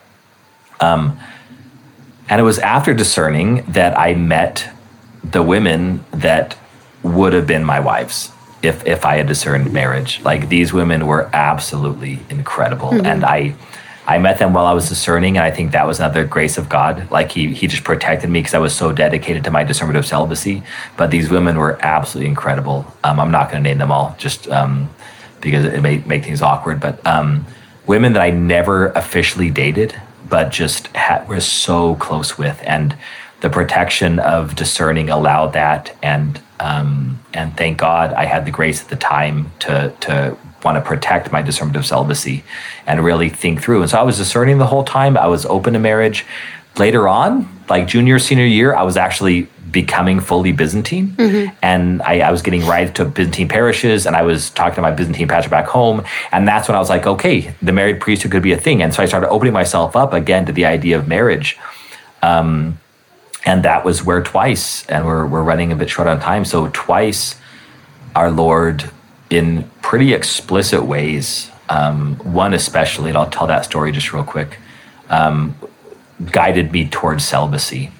Um, and it was after discerning that I met the women that would have been my wives if if I had discerned marriage. Like these women were absolutely incredible, and I I met them while I was discerning, and I think that was another grace of God. Like he he just protected me because I was so dedicated to my discernment of celibacy. But these women were absolutely incredible. Um, I'm not going to name them all, just um, because it may make things awkward. But um, women that I never officially dated, but just had, were so close with, and the protection of discerning allowed that, and um, and thank God I had the grace at the time to to want to protect my discernment of celibacy and really think through. And so I was discerning the whole time. I was open to marriage, later on, like junior, senior year, I was actually becoming fully Byzantine. Mm-hmm. And I, I, was getting right to Byzantine parishes and I was talking to my Byzantine pastor back home. And that's when I was like, okay, the married priesthood could be a thing. And so I started opening myself up again to the idea of marriage. Um, and that was where twice, and we're, we're running a bit short on time. So twice, our Lord, in pretty explicit ways, um, one especially, and I'll tell that story just real quick, um, guided me towards celibacy.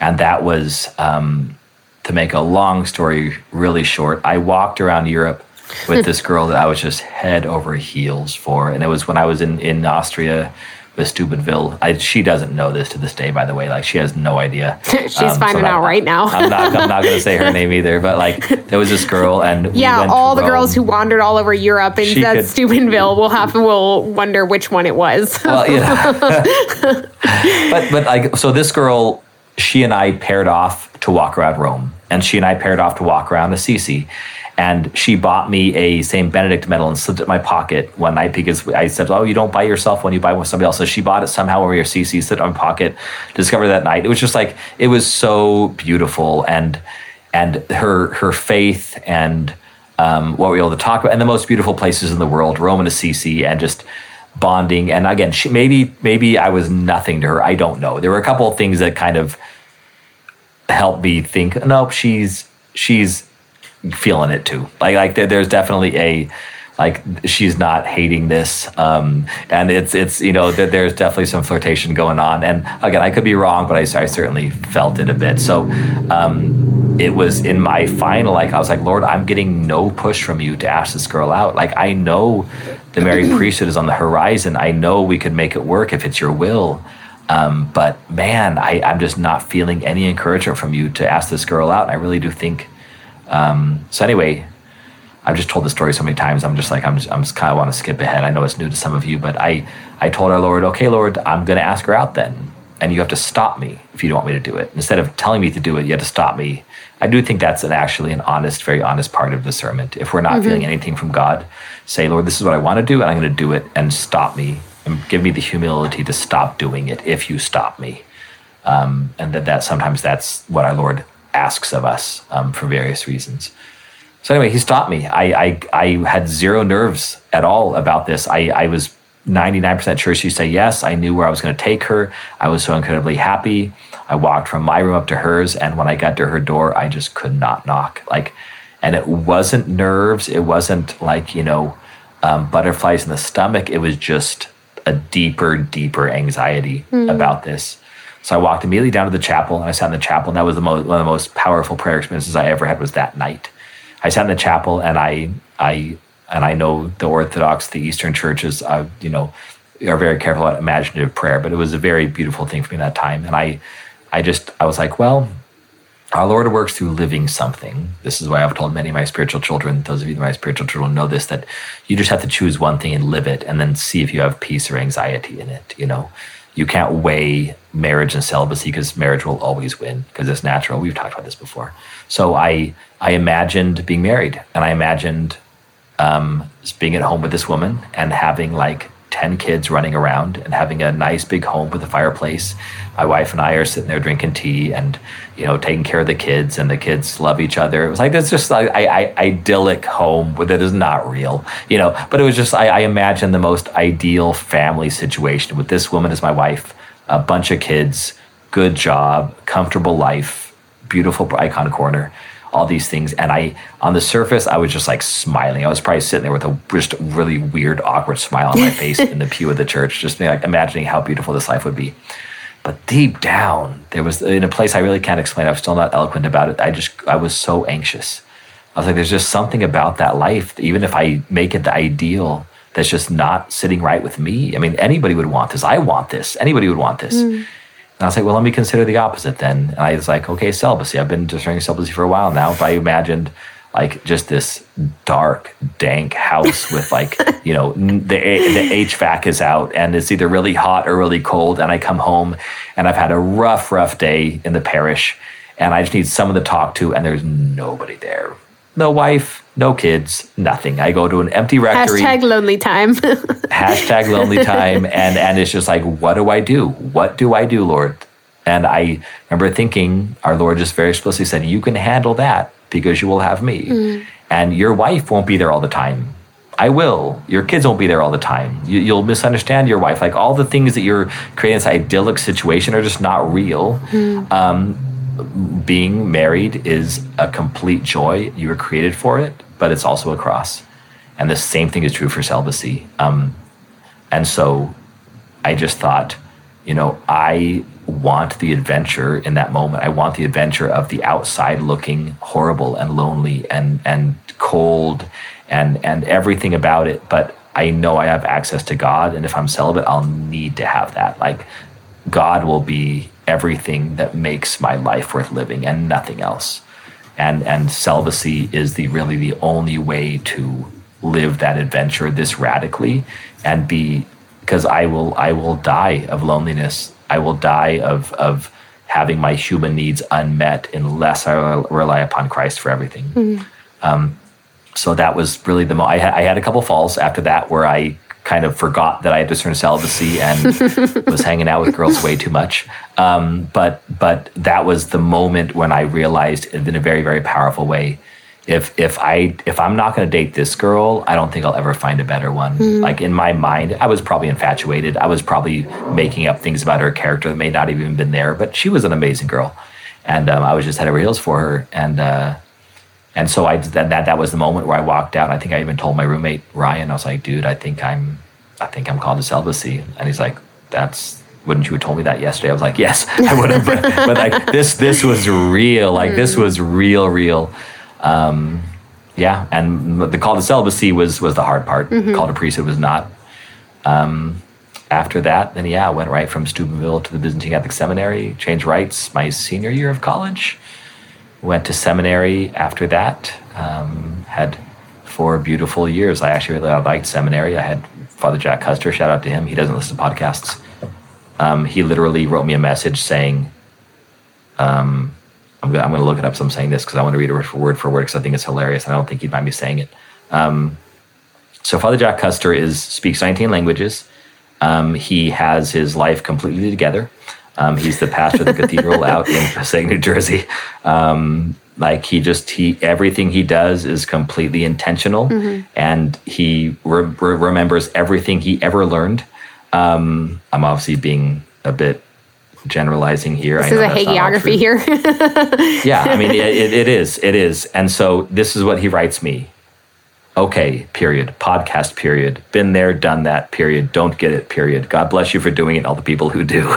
And that was, um, to make a long story really short, I walked around Europe with [LAUGHS] this girl that I was just head over heels for. And it was when I was in, in Austria with Steubenville. I, she doesn't know this to this day, by the way. Like she has no idea. [LAUGHS] She's um, finding so out right now. I'm not. I'm not going to say her [LAUGHS] name either. But like there was this girl, and yeah, we all the Rome. girls who wandered all over Europe and said could, Steubenville will have will wonder which one it was. [LAUGHS] well, yeah. but but like so, this girl, she and I paired off to walk around Rome, and she and I paired off to walk around Assisi. And she bought me a St. Benedict medal and slipped it in my pocket one night because I said, Oh, you don't buy yourself when you buy with somebody else. So she bought it somehow over your CC, slipped it in my pocket, discovered that night. It was just like, it was so beautiful. And, and her, her faith and, um, what we were able to talk about and the most beautiful places in the world, Rome and Assisi, and just bonding. And again, she, maybe, maybe I was nothing to her. I don't know. There were a couple of things that kind of helped me think, nope, she's, she's, feeling it too. Like like there's definitely a like she's not hating this um, and it's it's you know there's definitely some flirtation going on. And again i could be wrong but i, I certainly felt it a bit. So um, it was in my final like i was like lord i'm getting no push from you to ask this girl out. Like i know the married [CLEARS THROAT] priesthood is on the horizon. I know we could make it work if it's your will. Um, but man I, i'm just not feeling any encouragement from you to ask this girl out. And i really do think um, so anyway, I've just told the story so many times. I'm just like I'm just, I'm just kind of want to skip ahead. I know it's new to some of you, but I I told our Lord, okay, Lord, I'm going to ask her out then, and you have to stop me if you don't want me to do it. Instead of telling me to do it, you have to stop me. I do think that's an actually an honest, very honest part of discernment. If we're not mm-hmm. feeling anything from God, say, Lord, this is what I want to do, and I'm going to do it, and stop me, and give me the humility to stop doing it if you stop me. Um, and that that sometimes that's what our Lord asks of us um, for various reasons. So anyway, he stopped me. I, I, I had zero nerves at all about this. I, I was 99% sure she'd say yes. I knew where I was going to take her. I was so incredibly happy. I walked from my room up to hers, and when I got to her door, I just could not knock. Like, and it wasn't nerves. It wasn't like you know um, butterflies in the stomach. It was just a deeper, deeper anxiety mm. about this. So I walked immediately down to the chapel and I sat in the chapel, and that was the most, one of the most powerful prayer experiences I ever had. Was that night? I sat in the chapel, and I, I, and I know the Orthodox, the Eastern churches, uh, you know, are very careful about imaginative prayer, but it was a very beautiful thing for me that time. And I, I just, I was like, well, our Lord works through living something. This is why I've told many of my spiritual children, those of you that my spiritual children know this, that you just have to choose one thing and live it and then see if you have peace or anxiety in it, you know you can't weigh marriage and celibacy because marriage will always win because it's natural. We've talked about this before. So I I imagined being married and I imagined um, being at home with this woman and having like 10 kids running around and having a nice big home with a fireplace. My wife and I are sitting there drinking tea and, you know, taking care of the kids and the kids love each other. It was like, it's just like I, I, idyllic home that is not real, you know, but it was just, I, I imagine the most ideal family situation with this woman as my wife, a bunch of kids, good job, comfortable life, beautiful icon corner all these things. And I, on the surface, I was just like smiling. I was probably sitting there with a just really weird, awkward smile on my [LAUGHS] face in the pew of the church, just like imagining how beautiful this life would be. But deep down, there was in a place I really can't explain. I'm still not eloquent about it. I just, I was so anxious. I was like, there's just something about that life, even if I make it the ideal, that's just not sitting right with me. I mean, anybody would want this. I want this. Anybody would want this. Mm. And I was like, well, let me consider the opposite then. And I was like, okay, celibacy. I've been discerning celibacy for a while now. If I imagined like just this dark, dank house [LAUGHS] with like, you know, the, the HVAC is out and it's either really hot or really cold. And I come home and I've had a rough, rough day in the parish and I just need someone to talk to and there's nobody there. No wife, no kids, nothing. I go to an empty rectory. Hashtag lonely time. [LAUGHS] hashtag lonely time. And, and it's just like, what do I do? What do I do, Lord? And I remember thinking, our Lord just very explicitly said, You can handle that because you will have me. Mm. And your wife won't be there all the time. I will. Your kids won't be there all the time. You, will misunderstand your wife. Like all the things that you're creating this idyllic situation are just not real. Mm. Um, being married is a complete joy. You were created for it, but it's also a cross. And the same thing is true for celibacy. Um, and so I just thought, you know, I want the adventure in that moment. I want the adventure of the outside looking horrible and lonely and and cold and and everything about it. But I know I have access to God, and if I'm celibate, I'll need to have that. Like God will be everything that makes my life worth living, and nothing else. And and celibacy is the really the only way to live that adventure this radically and be because I will I will die of loneliness I will die of of having my human needs unmet unless I rely upon Christ for everything. Mm-hmm. Um, so that was really the mo- I, ha- I had a couple falls after that where I kind of forgot that I had discerned celibacy and [LAUGHS] was hanging out with girls way too much. Um, but but that was the moment when I realized in a very very powerful way if if I if I'm not going to date this girl, I don't think I'll ever find a better one. Mm-hmm. Like in my mind, I was probably infatuated. I was probably making up things about her character that may not have even been there. But she was an amazing girl, and um, I was just head over heels for her. And uh, and so I that, that that was the moment where I walked out. I think I even told my roommate Ryan. I was like, dude, I think I'm I think I'm called to celibacy. And he's like, that's wouldn't you have told me that yesterday? I was like, yes, I would have. but, [LAUGHS] but like this this was real. Like mm-hmm. this was real, real. Um, yeah, and the call to celibacy was was the hard part. Mm-hmm. Call to priesthood was not. Um, after that, then yeah, I went right from Steubenville to the Byzantine Catholic Seminary, changed rites my senior year of college. Went to seminary after that. Um, had four beautiful years. I actually really liked seminary. I had Father Jack Custer. Shout out to him. He doesn't listen to podcasts. Um, he literally wrote me a message saying, um, I'm I'm gonna look it up. So I'm saying this because I want to read it word for word because I think it's hilarious, and I don't think he'd mind me saying it. Um, so Father Jack Custer is speaks 19 languages. Um, he has his life completely together. Um, he's the pastor of the cathedral [LAUGHS] out in Passaic, New Jersey. Um, like he just he everything he does is completely intentional, mm-hmm. and he re- re- remembers everything he ever learned. Um, I'm obviously being a bit generalizing here. This is a hagiography here. [LAUGHS] yeah, I mean, it, it is. It is. And so this is what he writes me. Okay, period. Podcast, period. Been there, done that, period. Don't get it, period. God bless you for doing it, all the people who do. [LAUGHS]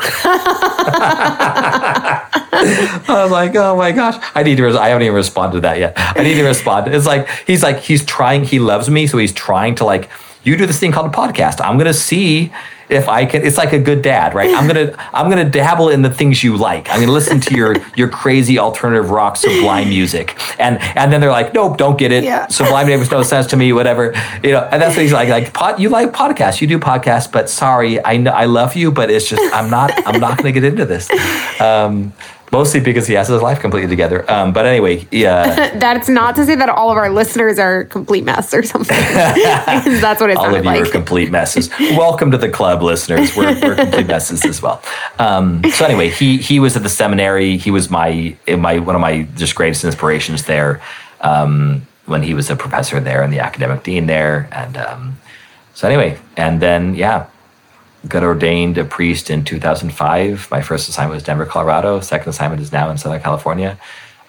I was like, oh my gosh. I need to, res- I haven't even responded to that yet. I need to respond. It's like, he's like, he's trying, he loves me. So he's trying to like, you do this thing called a podcast. I'm going to see if I can. It's like a good dad, right? I'm gonna [LAUGHS] I'm gonna dabble in the things you like. I'm gonna listen to your your crazy alternative rock sublime music, and and then they're like, nope, don't get it. Yeah. Sublime makes no sense to me. Whatever, you know. And that's what he's like. Like pod, you like podcasts, you do podcasts, but sorry, I know I love you, but it's just I'm not I'm not gonna get into this. Um, mostly because he has his life completely together. Um, but anyway, yeah. [LAUGHS] that's not to say that all of our listeners are complete mess or something. [LAUGHS] that's what it [LAUGHS] all of you like. are complete messes. Welcome to the club, listeners. We're, we're complete messes as well. Um, so anyway, he he was at the seminary. He was my my one of my just greatest inspirations there. Um, when he was a professor there and the academic dean there, and um, so anyway, and then yeah, got ordained a priest in 2005. My first assignment was Denver, Colorado. Second assignment is now in Southern California.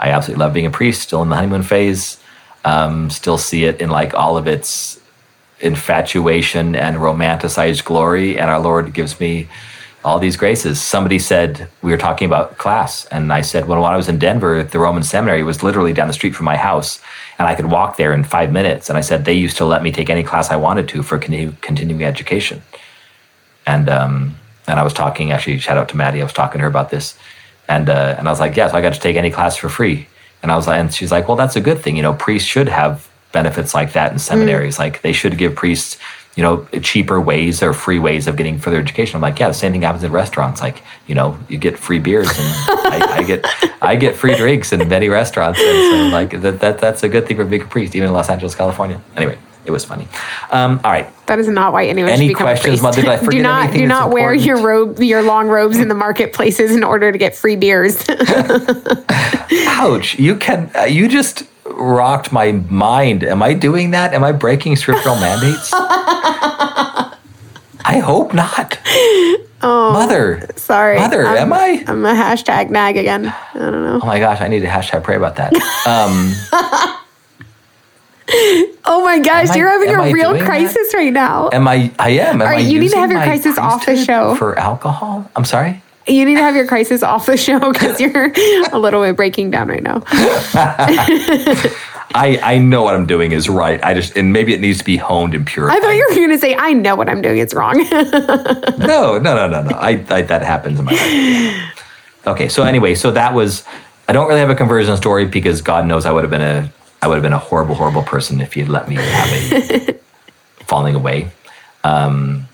I absolutely love being a priest, still in the honeymoon phase. Um, still see it in like all of its infatuation and romanticized glory. And our Lord gives me all these graces. Somebody said, we were talking about class. And I said, well, when I was in Denver, the Roman seminary was literally down the street from my house. And I could walk there in five minutes. And I said, they used to let me take any class I wanted to for continuing education. And um, and I was talking actually, shout out to Maddie. I was talking to her about this, and uh, and I was like, yeah, so I got to take any class for free. And I was like, and she's like, well, that's a good thing. You know, priests should have benefits like that in seminaries. Mm. Like they should give priests, you know, cheaper ways or free ways of getting further education. I'm like, yeah, the same thing happens in restaurants. Like, you know, you get free beers and I, I, get I get free drinks in many restaurants. And so like that, that that's a good thing for being a priest, even in Los Angeles, California. Anyway, it was funny. Um, all right. That is not why anyone Any should become questions, a priest. Mother? Did I [LAUGHS] forget do not anything do not wear important? your robe, your long robes in the marketplaces in order to get free beers. [LAUGHS] Ouch! You can uh, you just rocked my mind. Am I doing that? Am I breaking scriptural [LAUGHS] mandates? I hope not. Oh, Mother. Sorry, Mother, I'm, am I? I'm a hashtag nag again. I don't know. Oh my gosh, I need to hashtag pray about that. Um, Oh my gosh, Am I- you're having I a real doing that? crisis right now. am I? I am. Am right, I you need to have your crisis off the show. for alcohol. I'm sorry. You need to have your crisis off the show because [LAUGHS] you're a little bit breaking down right now. [LAUGHS] I I know what I'm doing is right. I just and maybe it needs to be honed and purified. I thought you were going to say, "I know what I'm doing. It's wrong." [LAUGHS] no, no, no, no, no. I, I that happens in my life. Okay, so anyway, so that was. I don't really have a conversion story because God knows I would have been a I would have been a horrible, horrible person if He had let me have a [LAUGHS] falling away. Um,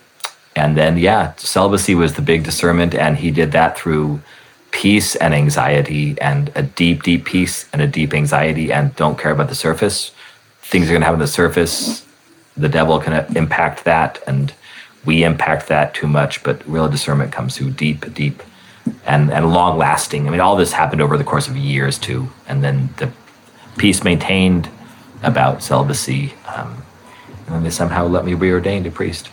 and then yeah, celibacy was the big discernment, and He did that through peace and anxiety, and a deep, deep peace and a deep anxiety, and don't care about the surface. Things are going to happen on the surface. The devil can impact that, and we impact that too much. But real discernment comes through deep, deep, and and long lasting. I mean, all this happened over the course of years too, and then the peace maintained about celibacy, um, and they somehow let me be ordained a priest.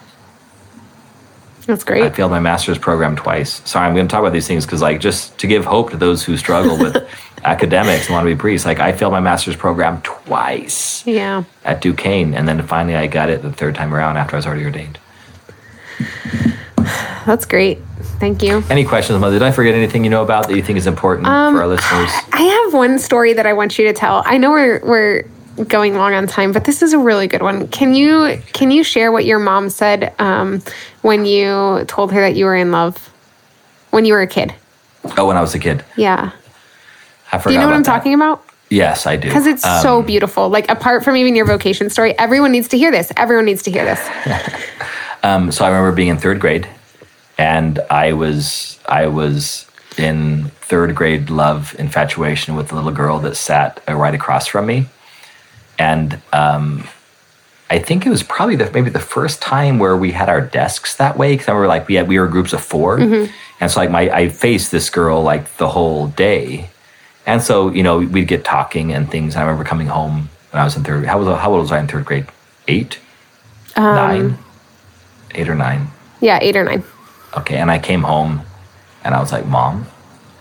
That's great. I failed my master's program twice. Sorry, I'm going to talk about these things because, like, just to give hope to those who struggle with [LAUGHS] academics and want to be priests. Like, I failed my master's program twice Yeah. at Duquesne, and then finally I got it the third time around after I was already ordained. That's great. Thank you. Any questions, Mother? Did I forget anything you know about that you think is important for our listeners? I have one story that I want you to tell. I know we're we're going long on time, but this is a really good one. Can you can you share what your mom said um, when you told her that you were in love when you were a kid? Oh, when I was a kid, Yeah. I forgot. Do you know what I'm that. talking about? Yes, I do. Because it's Um, so beautiful. Like apart from even your vocation story, everyone needs to hear this. Everyone needs to hear this. [LAUGHS] Um, so I remember being in third grade, and I was I was in third grade love infatuation with a little girl that sat uh, right across from me, and um, I think it was probably the, maybe the first time where we had our desks that way. Because I remember like we had we were groups of 4 and so like my I faced this girl like the whole day, and so you know we'd get talking and things. I remember coming home when I was in third. How was how old was I in third grade? Eight, nine, eight or nine. Yeah, eight or nine. Okay, and I came home and I was like, "Mom,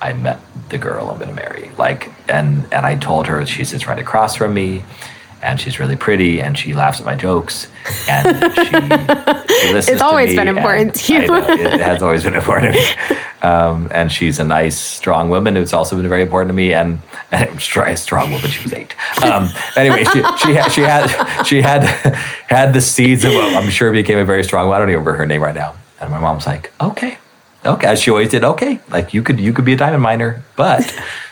I met the girl I'm to marry." Like and and I told her she sits right across from me and she's really pretty and she laughs at my jokes and she, she [LAUGHS] listens It's always been important to you. Know, it has always been important to me. Um, and she's a nice, strong woman who's also been very important to me. And, and [LAUGHS] a strong woman, she was eight. Um, anyway, she, she had she had she had had the seeds of what I'm sure became a very strong. One. I don't even remember her name right now. And my mom's like, okay, okay, as she always did. Okay, like you could you could be a diamond miner, but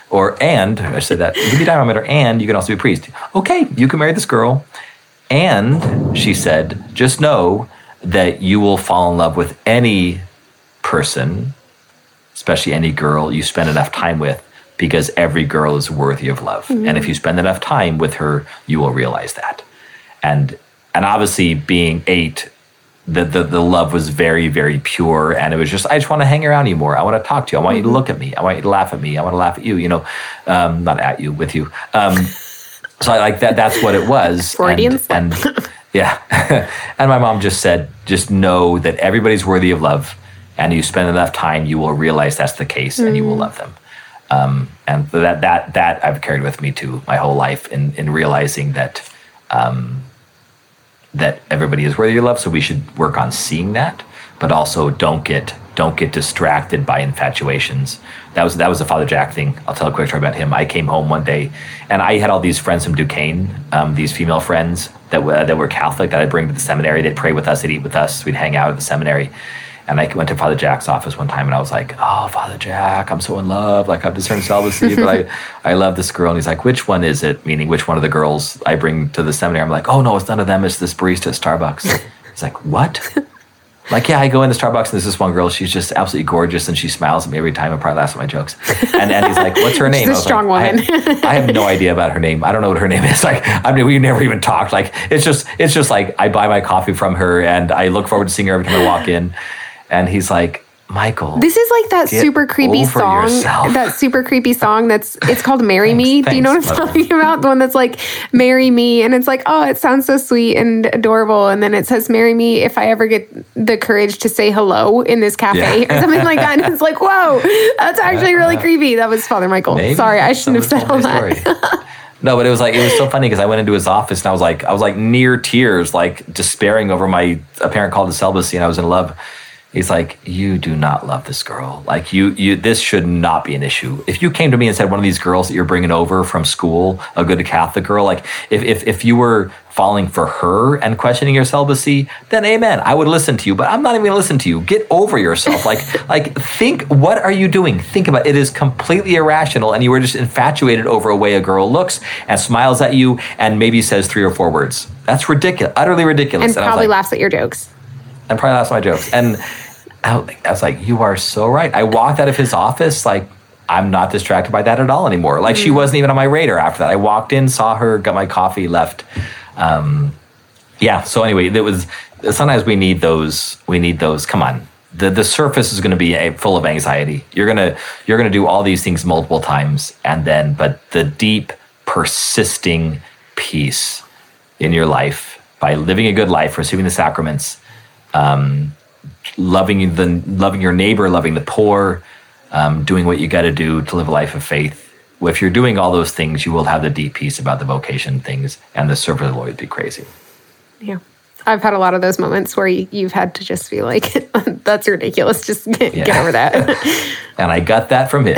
or and I said that you can be a diamond and you can also be a priest. Okay, you can marry this girl, and she said, just know that you will fall in love with any person, especially any girl you spend enough time with, because every girl is worthy of love. Mm-hmm. And if you spend enough time with her, you will realize that. And and obviously being eight, the, the, the love was very, very pure. And it was just, I just want to hang around you more. I want to talk to you. I want you to look at me. I want you to laugh at me. I want to laugh at you, you know, um, not at you, with you. Um, [LAUGHS] so I like that. That's what it was. [LAUGHS] Freudian and, and [LAUGHS] yeah. and my mom just said, just know that everybody's worthy of love. And you spend enough time, you will realize that's the case and you will love them. Um, and that, that, that I've carried with me too my whole life in, in realizing that, um, that everybody is worthy of love. So we should work on seeing that, but also don't get, don't get distracted by infatuations. That was, that was the Father Jack thing. I'll tell a quick story about him. I came home one day and I had all these friends from Duquesne, um, these female friends that, that were Catholic that I'd bring to the seminary. They'd pray with us, they'd eat with us, we'd hang out at the seminary. And I went to Father Jack's office one time and I was like, Oh, Father Jack, I'm so in love. Like, I've discerned celibacy, but I, [LAUGHS] I love this girl. And he's like, Which one is it? Meaning, which one of the girls I bring to the seminary? I'm like, Oh, no, it's none of them. It's this barista at Starbucks. He's like, what? [LAUGHS] like, yeah, I go into Starbucks and there's this one girl. She's just absolutely gorgeous and she smiles at me every time. I probably laughs at my jokes. And, and he's like, what's her name? [LAUGHS] She's a strong like, woman. I have, I have no idea about her name. I don't know what her name is. Like, I mean, we never even talked. Like, it's just, it's just like I buy my coffee from her and I look forward to seeing her every time I walk in. And he's like, Michael. This is like that super creepy song. yourself. That super creepy song that's it's called Marry Thanks, Me. Do you know what I'm Mother. talking about? The one that's like Marry Me and it's like, oh, it sounds so sweet and adorable. And then it says Marry Me if I ever get the courage to say hello in this cafe Yeah. or something like that. And it's like, whoa, that's actually really creepy. That was Father Michael. Maybe. Sorry, I shouldn't have said all that. [LAUGHS] no, but it was like it was so funny because I went into his office and I was like I was like near tears, like despairing over my apparent call to celibacy, and I was in love. He's like, you do not love this girl. Like you, you. This should not be an issue. If you came to me and said one of these girls that you're bringing over from school, a good Catholic girl, like if if if you were falling for her and questioning your celibacy, then amen. I would listen to you, but I'm not even going to listen to you. Get over yourself. Like [LAUGHS] like think. What are you doing? Think about it. It is completely irrational, and you were just infatuated over a way a girl looks and smiles at you and maybe says three or four words. That's ridiculous. Utterly ridiculous. And was probably like, laughs at your jokes. And probably lost my jokes. And I was like- I was like, you are so right. I walked out of his office like I'm not distracted by that at all anymore. Like she wasn't even on my radar after that. I walked in, saw her, got my coffee, left. Um, yeah. So anyway, it was sometimes we need those. We need those. Come on. The, the surface is going to be a, full of anxiety. You're gonna you're gonna do all these things multiple times, and then but the deep, persisting peace in your life by living a good life, receiving the sacraments, um, loving the loving your neighbor, loving the poor, um, doing what you got to do to live a life of faith. If you're doing all those things, you will have the deep peace about the vocation things, and the service will always be crazy. Yeah. I've had a lot of those moments where you, you've had to just be like, [LAUGHS] that's ridiculous. Just [LAUGHS] get, get over that. [LAUGHS] And I got that from him.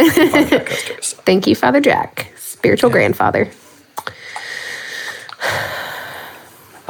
Thank you, Father Jack, spiritual grandfather.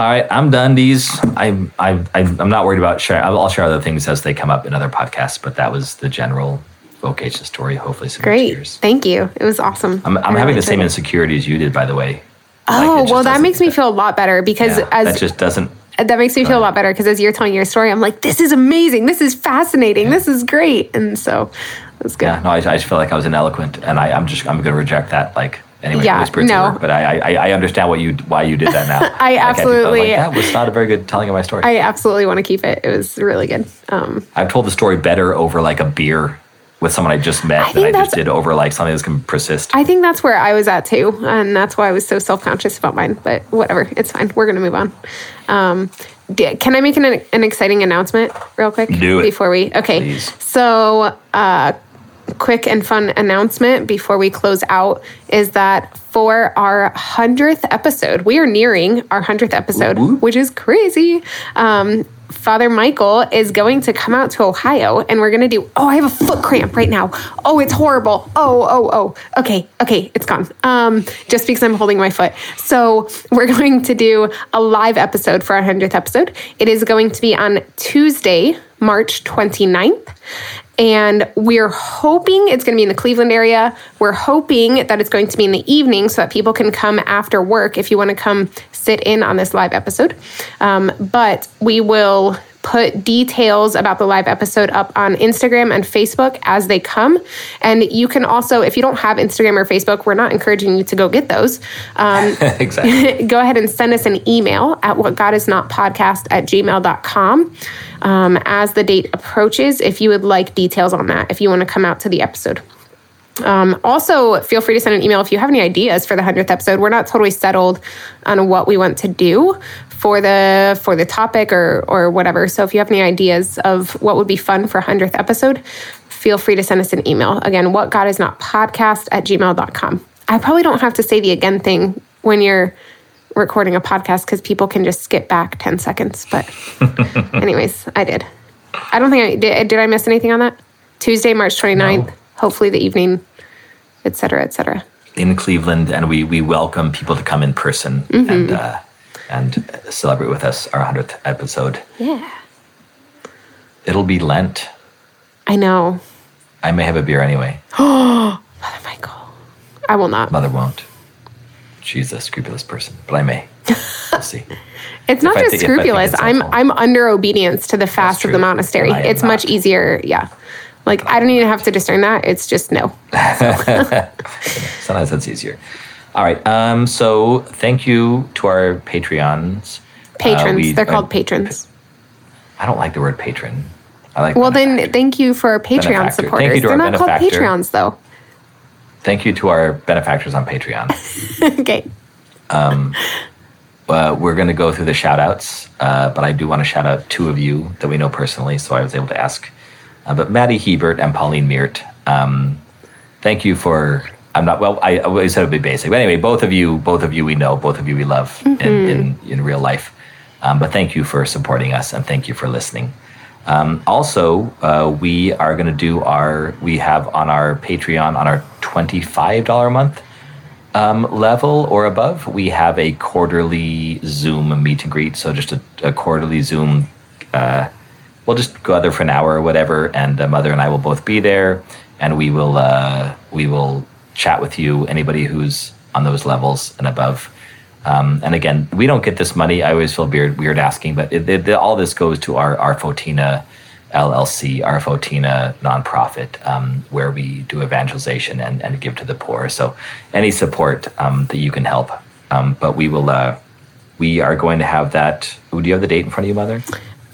All right, I'm done. These, I'm, I'm, I'm I'm not worried about sharing. I'll share other things as they come up in other podcasts. But that was the general vocation story. Hopefully, some Great. Thank you. It was awesome. I'm, I'm having the same it. insecurity as you did, by the way. Oh, just well, that makes me feel a lot better because yeah, as that just doesn't. Uh, that makes me feel a lot better because as you're telling your story, I'm like, this is amazing. This is fascinating. This is great. And so that's good. Yeah, no, I, I just feel like I was ineloquent, and I, I'm just I'm going to reject that. Like anyway, Yeah, at no. work, but I, I I understand what you why you did that now. [LAUGHS] I Like, absolutely- like, that was not a very good telling of my story. I absolutely want to keep it. It was really good. Um, I've told the story better over like a beer with someone I just met than I just did over like something that's going to persist. I think that's where I was at too. And that's why I was so self conscious about mine. But whatever, it's fine. We're going to move on. Um, can I make an, an exciting announcement real quick? Do it. Before we, okay. Please. So, uh, quick and fun announcement before we close out is that for our 100th episode, we are nearing our 100th episode, which is crazy. Um, Father Michael is going to come out to Ohio and we're going to do, oh, I have a foot cramp right now. Oh, it's horrible. Oh, oh, oh. Okay, okay, it's gone. Um, just because I'm holding my foot. So we're [LAUGHS] going to do a live episode for our 100th episode. It is going to be on Tuesday, March 29th. And we're hoping it's going to be in the Cleveland area. We're hoping that it's going to be in the evening so that people can come after work if you want to come sit in on this live episode. Um, but we will put details about the live episode up on Instagram and Facebook as they come. And you can also, if you don't have Instagram or Facebook, we're not encouraging you to go get those. Um, [LAUGHS] exactly. [LAUGHS] go ahead and send us an email at whatgodisnotpodcast at gmail.com um, as the date approaches if you would like details on that, if you want to come out to the episode. Um, also, feel free to send an email if you have any ideas for the hundredth episode. We're not totally settled on what we want to do for the for the topic or or whatever. So if you have any ideas of what would be fun for hundredth episode, feel free to send us an email. Again, what God is not podcast at gmail.com. I probably don't have to say the again thing when you're recording a podcast because people can just skip back 10 seconds. But [LAUGHS] anyways, I did. I don't think I did. Did I miss anything on that? Tuesday, March 29th. No. Hopefully the evening, et cetera, et cetera. in Cleveland, and we we welcome people to come in person Mm-hmm. and uh, and celebrate with us our hundredth episode. Yeah. It'll be Lent. I know. I may have a beer anyway. [GASPS] Father Michael. I will not. Mother won't. She's a scrupulous person, but I may. [LAUGHS] We'll see. It's not I just think- if scrupulous. I'm helpful. I'm under obedience to the fast of the monastery. And I am It's much easier. Yeah. Like I don't even have to discern that. It's just no. [LAUGHS] [LAUGHS] Sometimes that's easier. All right. Um, so thank you to our Patreons. Uh, Patrons. we- They're uh, called patrons. I don't like the word patron. I like. Well, benefactor. then thank you for our Patreon Benefactor. Thank supporters. you to They're our not called. Patreons though. thank you to our benefactors on Patreon. [LAUGHS] okay. uh, we're going to go through the shout outs, uh, but I do want to shout out two of you that we know personally, so I was able to ask. Uh, but Maddie Hebert and Pauline Meert, um, thank you for. I'm not well. I, I said it'd be basic, but anyway, both of you, both of you, we know, both of you, we love in, in in real life. Um, but thank you for supporting us, and thank you for listening. Um, also, uh, we are going to do our. We have on our Patreon on our twenty five dollar a month um, level or above, we have a quarterly Zoom meet and greet. So just a, a quarterly Zoom. Uh, we'll just go out there for an hour or whatever, and uh, Mother and I will both be there, and we will uh, we will chat with you. Anybody who's on those levels and above. Um, and again, we don't get this money. I always feel weird, weird asking, but it, it, all this goes to our our Fotina LLC, our Fotina nonprofit, um, where we do evangelization and, and give to the poor. So any support um, that you can help. Um, but we will. Uh, we are going to have that. Do you have the date in front of you, Mother?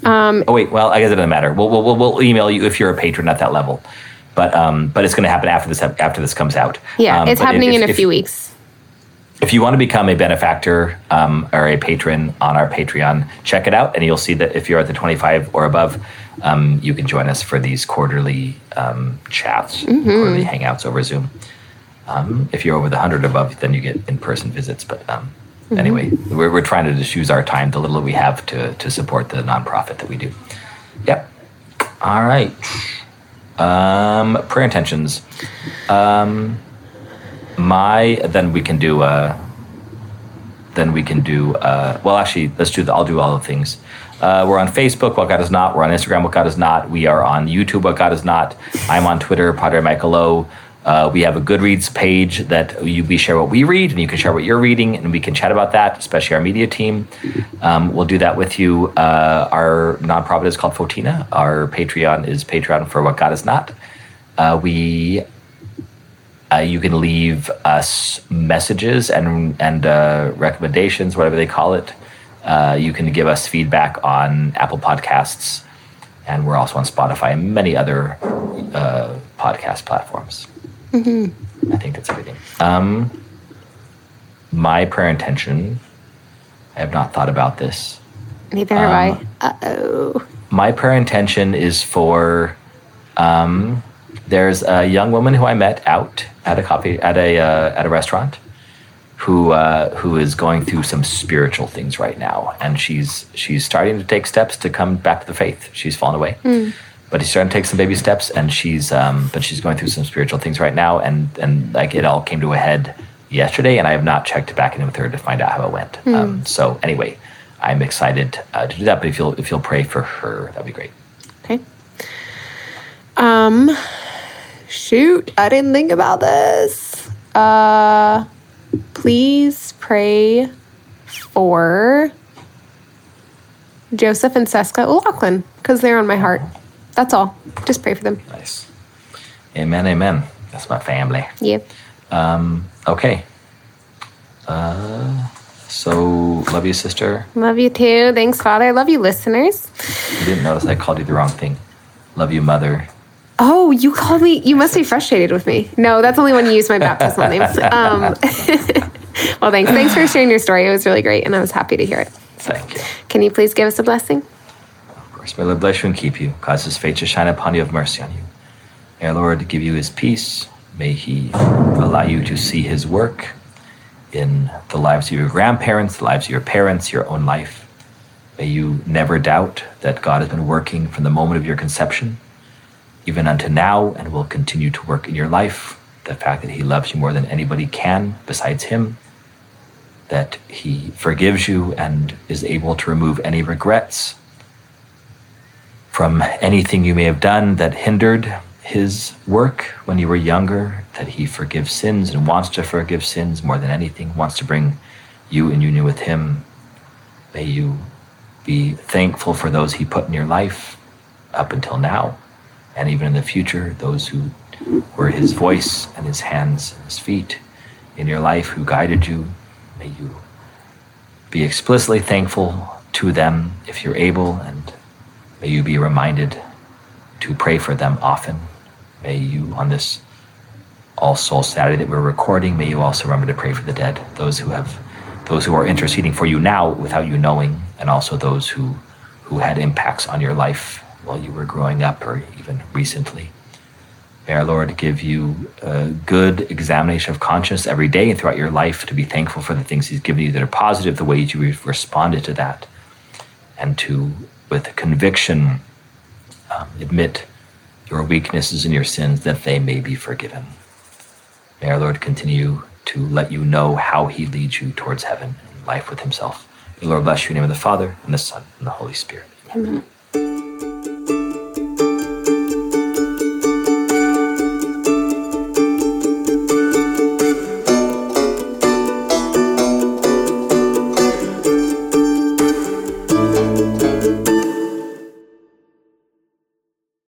Um, Oh wait, well I guess it doesn't matter. We'll, we'll, we'll email you if you're a patron at that level. But um, but it's going to happen after this after this comes out. yeah, Um, it's happening if- in a if- few weeks. if you want to become a benefactor um, or a patron on our Patreon, check it out, and you'll see that if you're at the 25 or above, um, you can join us for these quarterly um, chats, quarterly hangouts over Zoom. Um, if you're over the 100 above, then you get in-person visits. But um, anyway, we're, we're trying to just use our time, the little we have, to to support the nonprofit that we do. Yep. All right. Um, prayer intentions. Um, my then we can do uh then we can do uh well actually let's do the I'll do all the things. Uh, we're on Facebook, What God Is Not. We're on Instagram, What God Is Not. We are on YouTube, What God Is Not. I'm on Twitter, Padre Michael O. Uh, we have a Goodreads page that you, we share what we read, and you can share what you're reading, and we can chat about that, especially our media team. Um, we'll do that with you. Uh, our nonprofit is called Fotina. Our Patreon is Patreon for What God Is Not. Uh, we uh, you can leave us messages and and uh, recommendations, whatever they call it. Uh, you can give us feedback on Apple Podcasts, and we're also on Spotify and many other uh, podcast platforms. I think that's everything. Um, my prayer intention. I have not thought about this. Neither have Um, I. Uh oh. my prayer intention is for um, there's a young woman who I met out at a coffee at a uh, at a restaurant who uh, who is going through some spiritual things right now, and she's she's starting to take steps to come back to the faith. She's fallen away, but she's starting to take some baby steps, and she's um, but she's going through some spiritual things right now, and and like it all came to a head yesterday, and I have not checked back in with her to find out how it went. Um, so anyway, I'm excited uh, to do that. But if you'll if you'll pray for her, that'd be great. Okay. Um, shoot, I didn't think about this. Uh, please pray for Joseph and Seska O'Loughlin because they're on my heart. That's all. Just pray for them. Nice. Amen, amen. That's my family. Yep. Okay. Uh, so, love you, sister. Love you too. Thanks, Father. Love you, listeners. You didn't notice I called you the wrong thing. Love you, mother. Oh, you called me. You must be frustrated with me. No, that's only when you use my baptismal name. Um, [LAUGHS] well, thanks. Thanks for sharing your story. It was really great, and I was happy to hear it. Thank you. Can you please give us a blessing? May the bless you and keep you, cause his face to shine upon you, have mercy on you. May our Lord give you his peace. May he allow you to see his work in the lives of your grandparents, the lives of your parents, your own life. May you never doubt that God has been working from the moment of your conception, even unto now, and will continue to work in your life. The fact that he loves you more than anybody can besides him, that he forgives you and is able to remove any regrets from anything you may have done that hindered his work when you were younger, that he forgives sins and wants to forgive sins more than anything, wants to bring you in union with Him. May you be thankful for those He put in your life up until now, and even in the future, those who were His voice and His hands and His feet in your life who guided you. May you be explicitly thankful to them if you're able, and may you be reminded to pray for them often. May you, on this All Souls Saturday that we're recording, may you also remember to pray for the dead, those who have, those who are interceding for you now without you knowing, and also those who, who had impacts on your life while you were growing up or even recently. May our Lord give you a good examination of conscience every day and throughout your life to be thankful for the things He's given you that are positive, the ways you responded to that, and to, with conviction, um, admit your weaknesses and your sins that they may be forgiven. May our Lord continue to let you know how He leads you towards heaven and life with Himself. May the Lord bless you in the name of the Father, and the Son, and the Holy Spirit. Amen.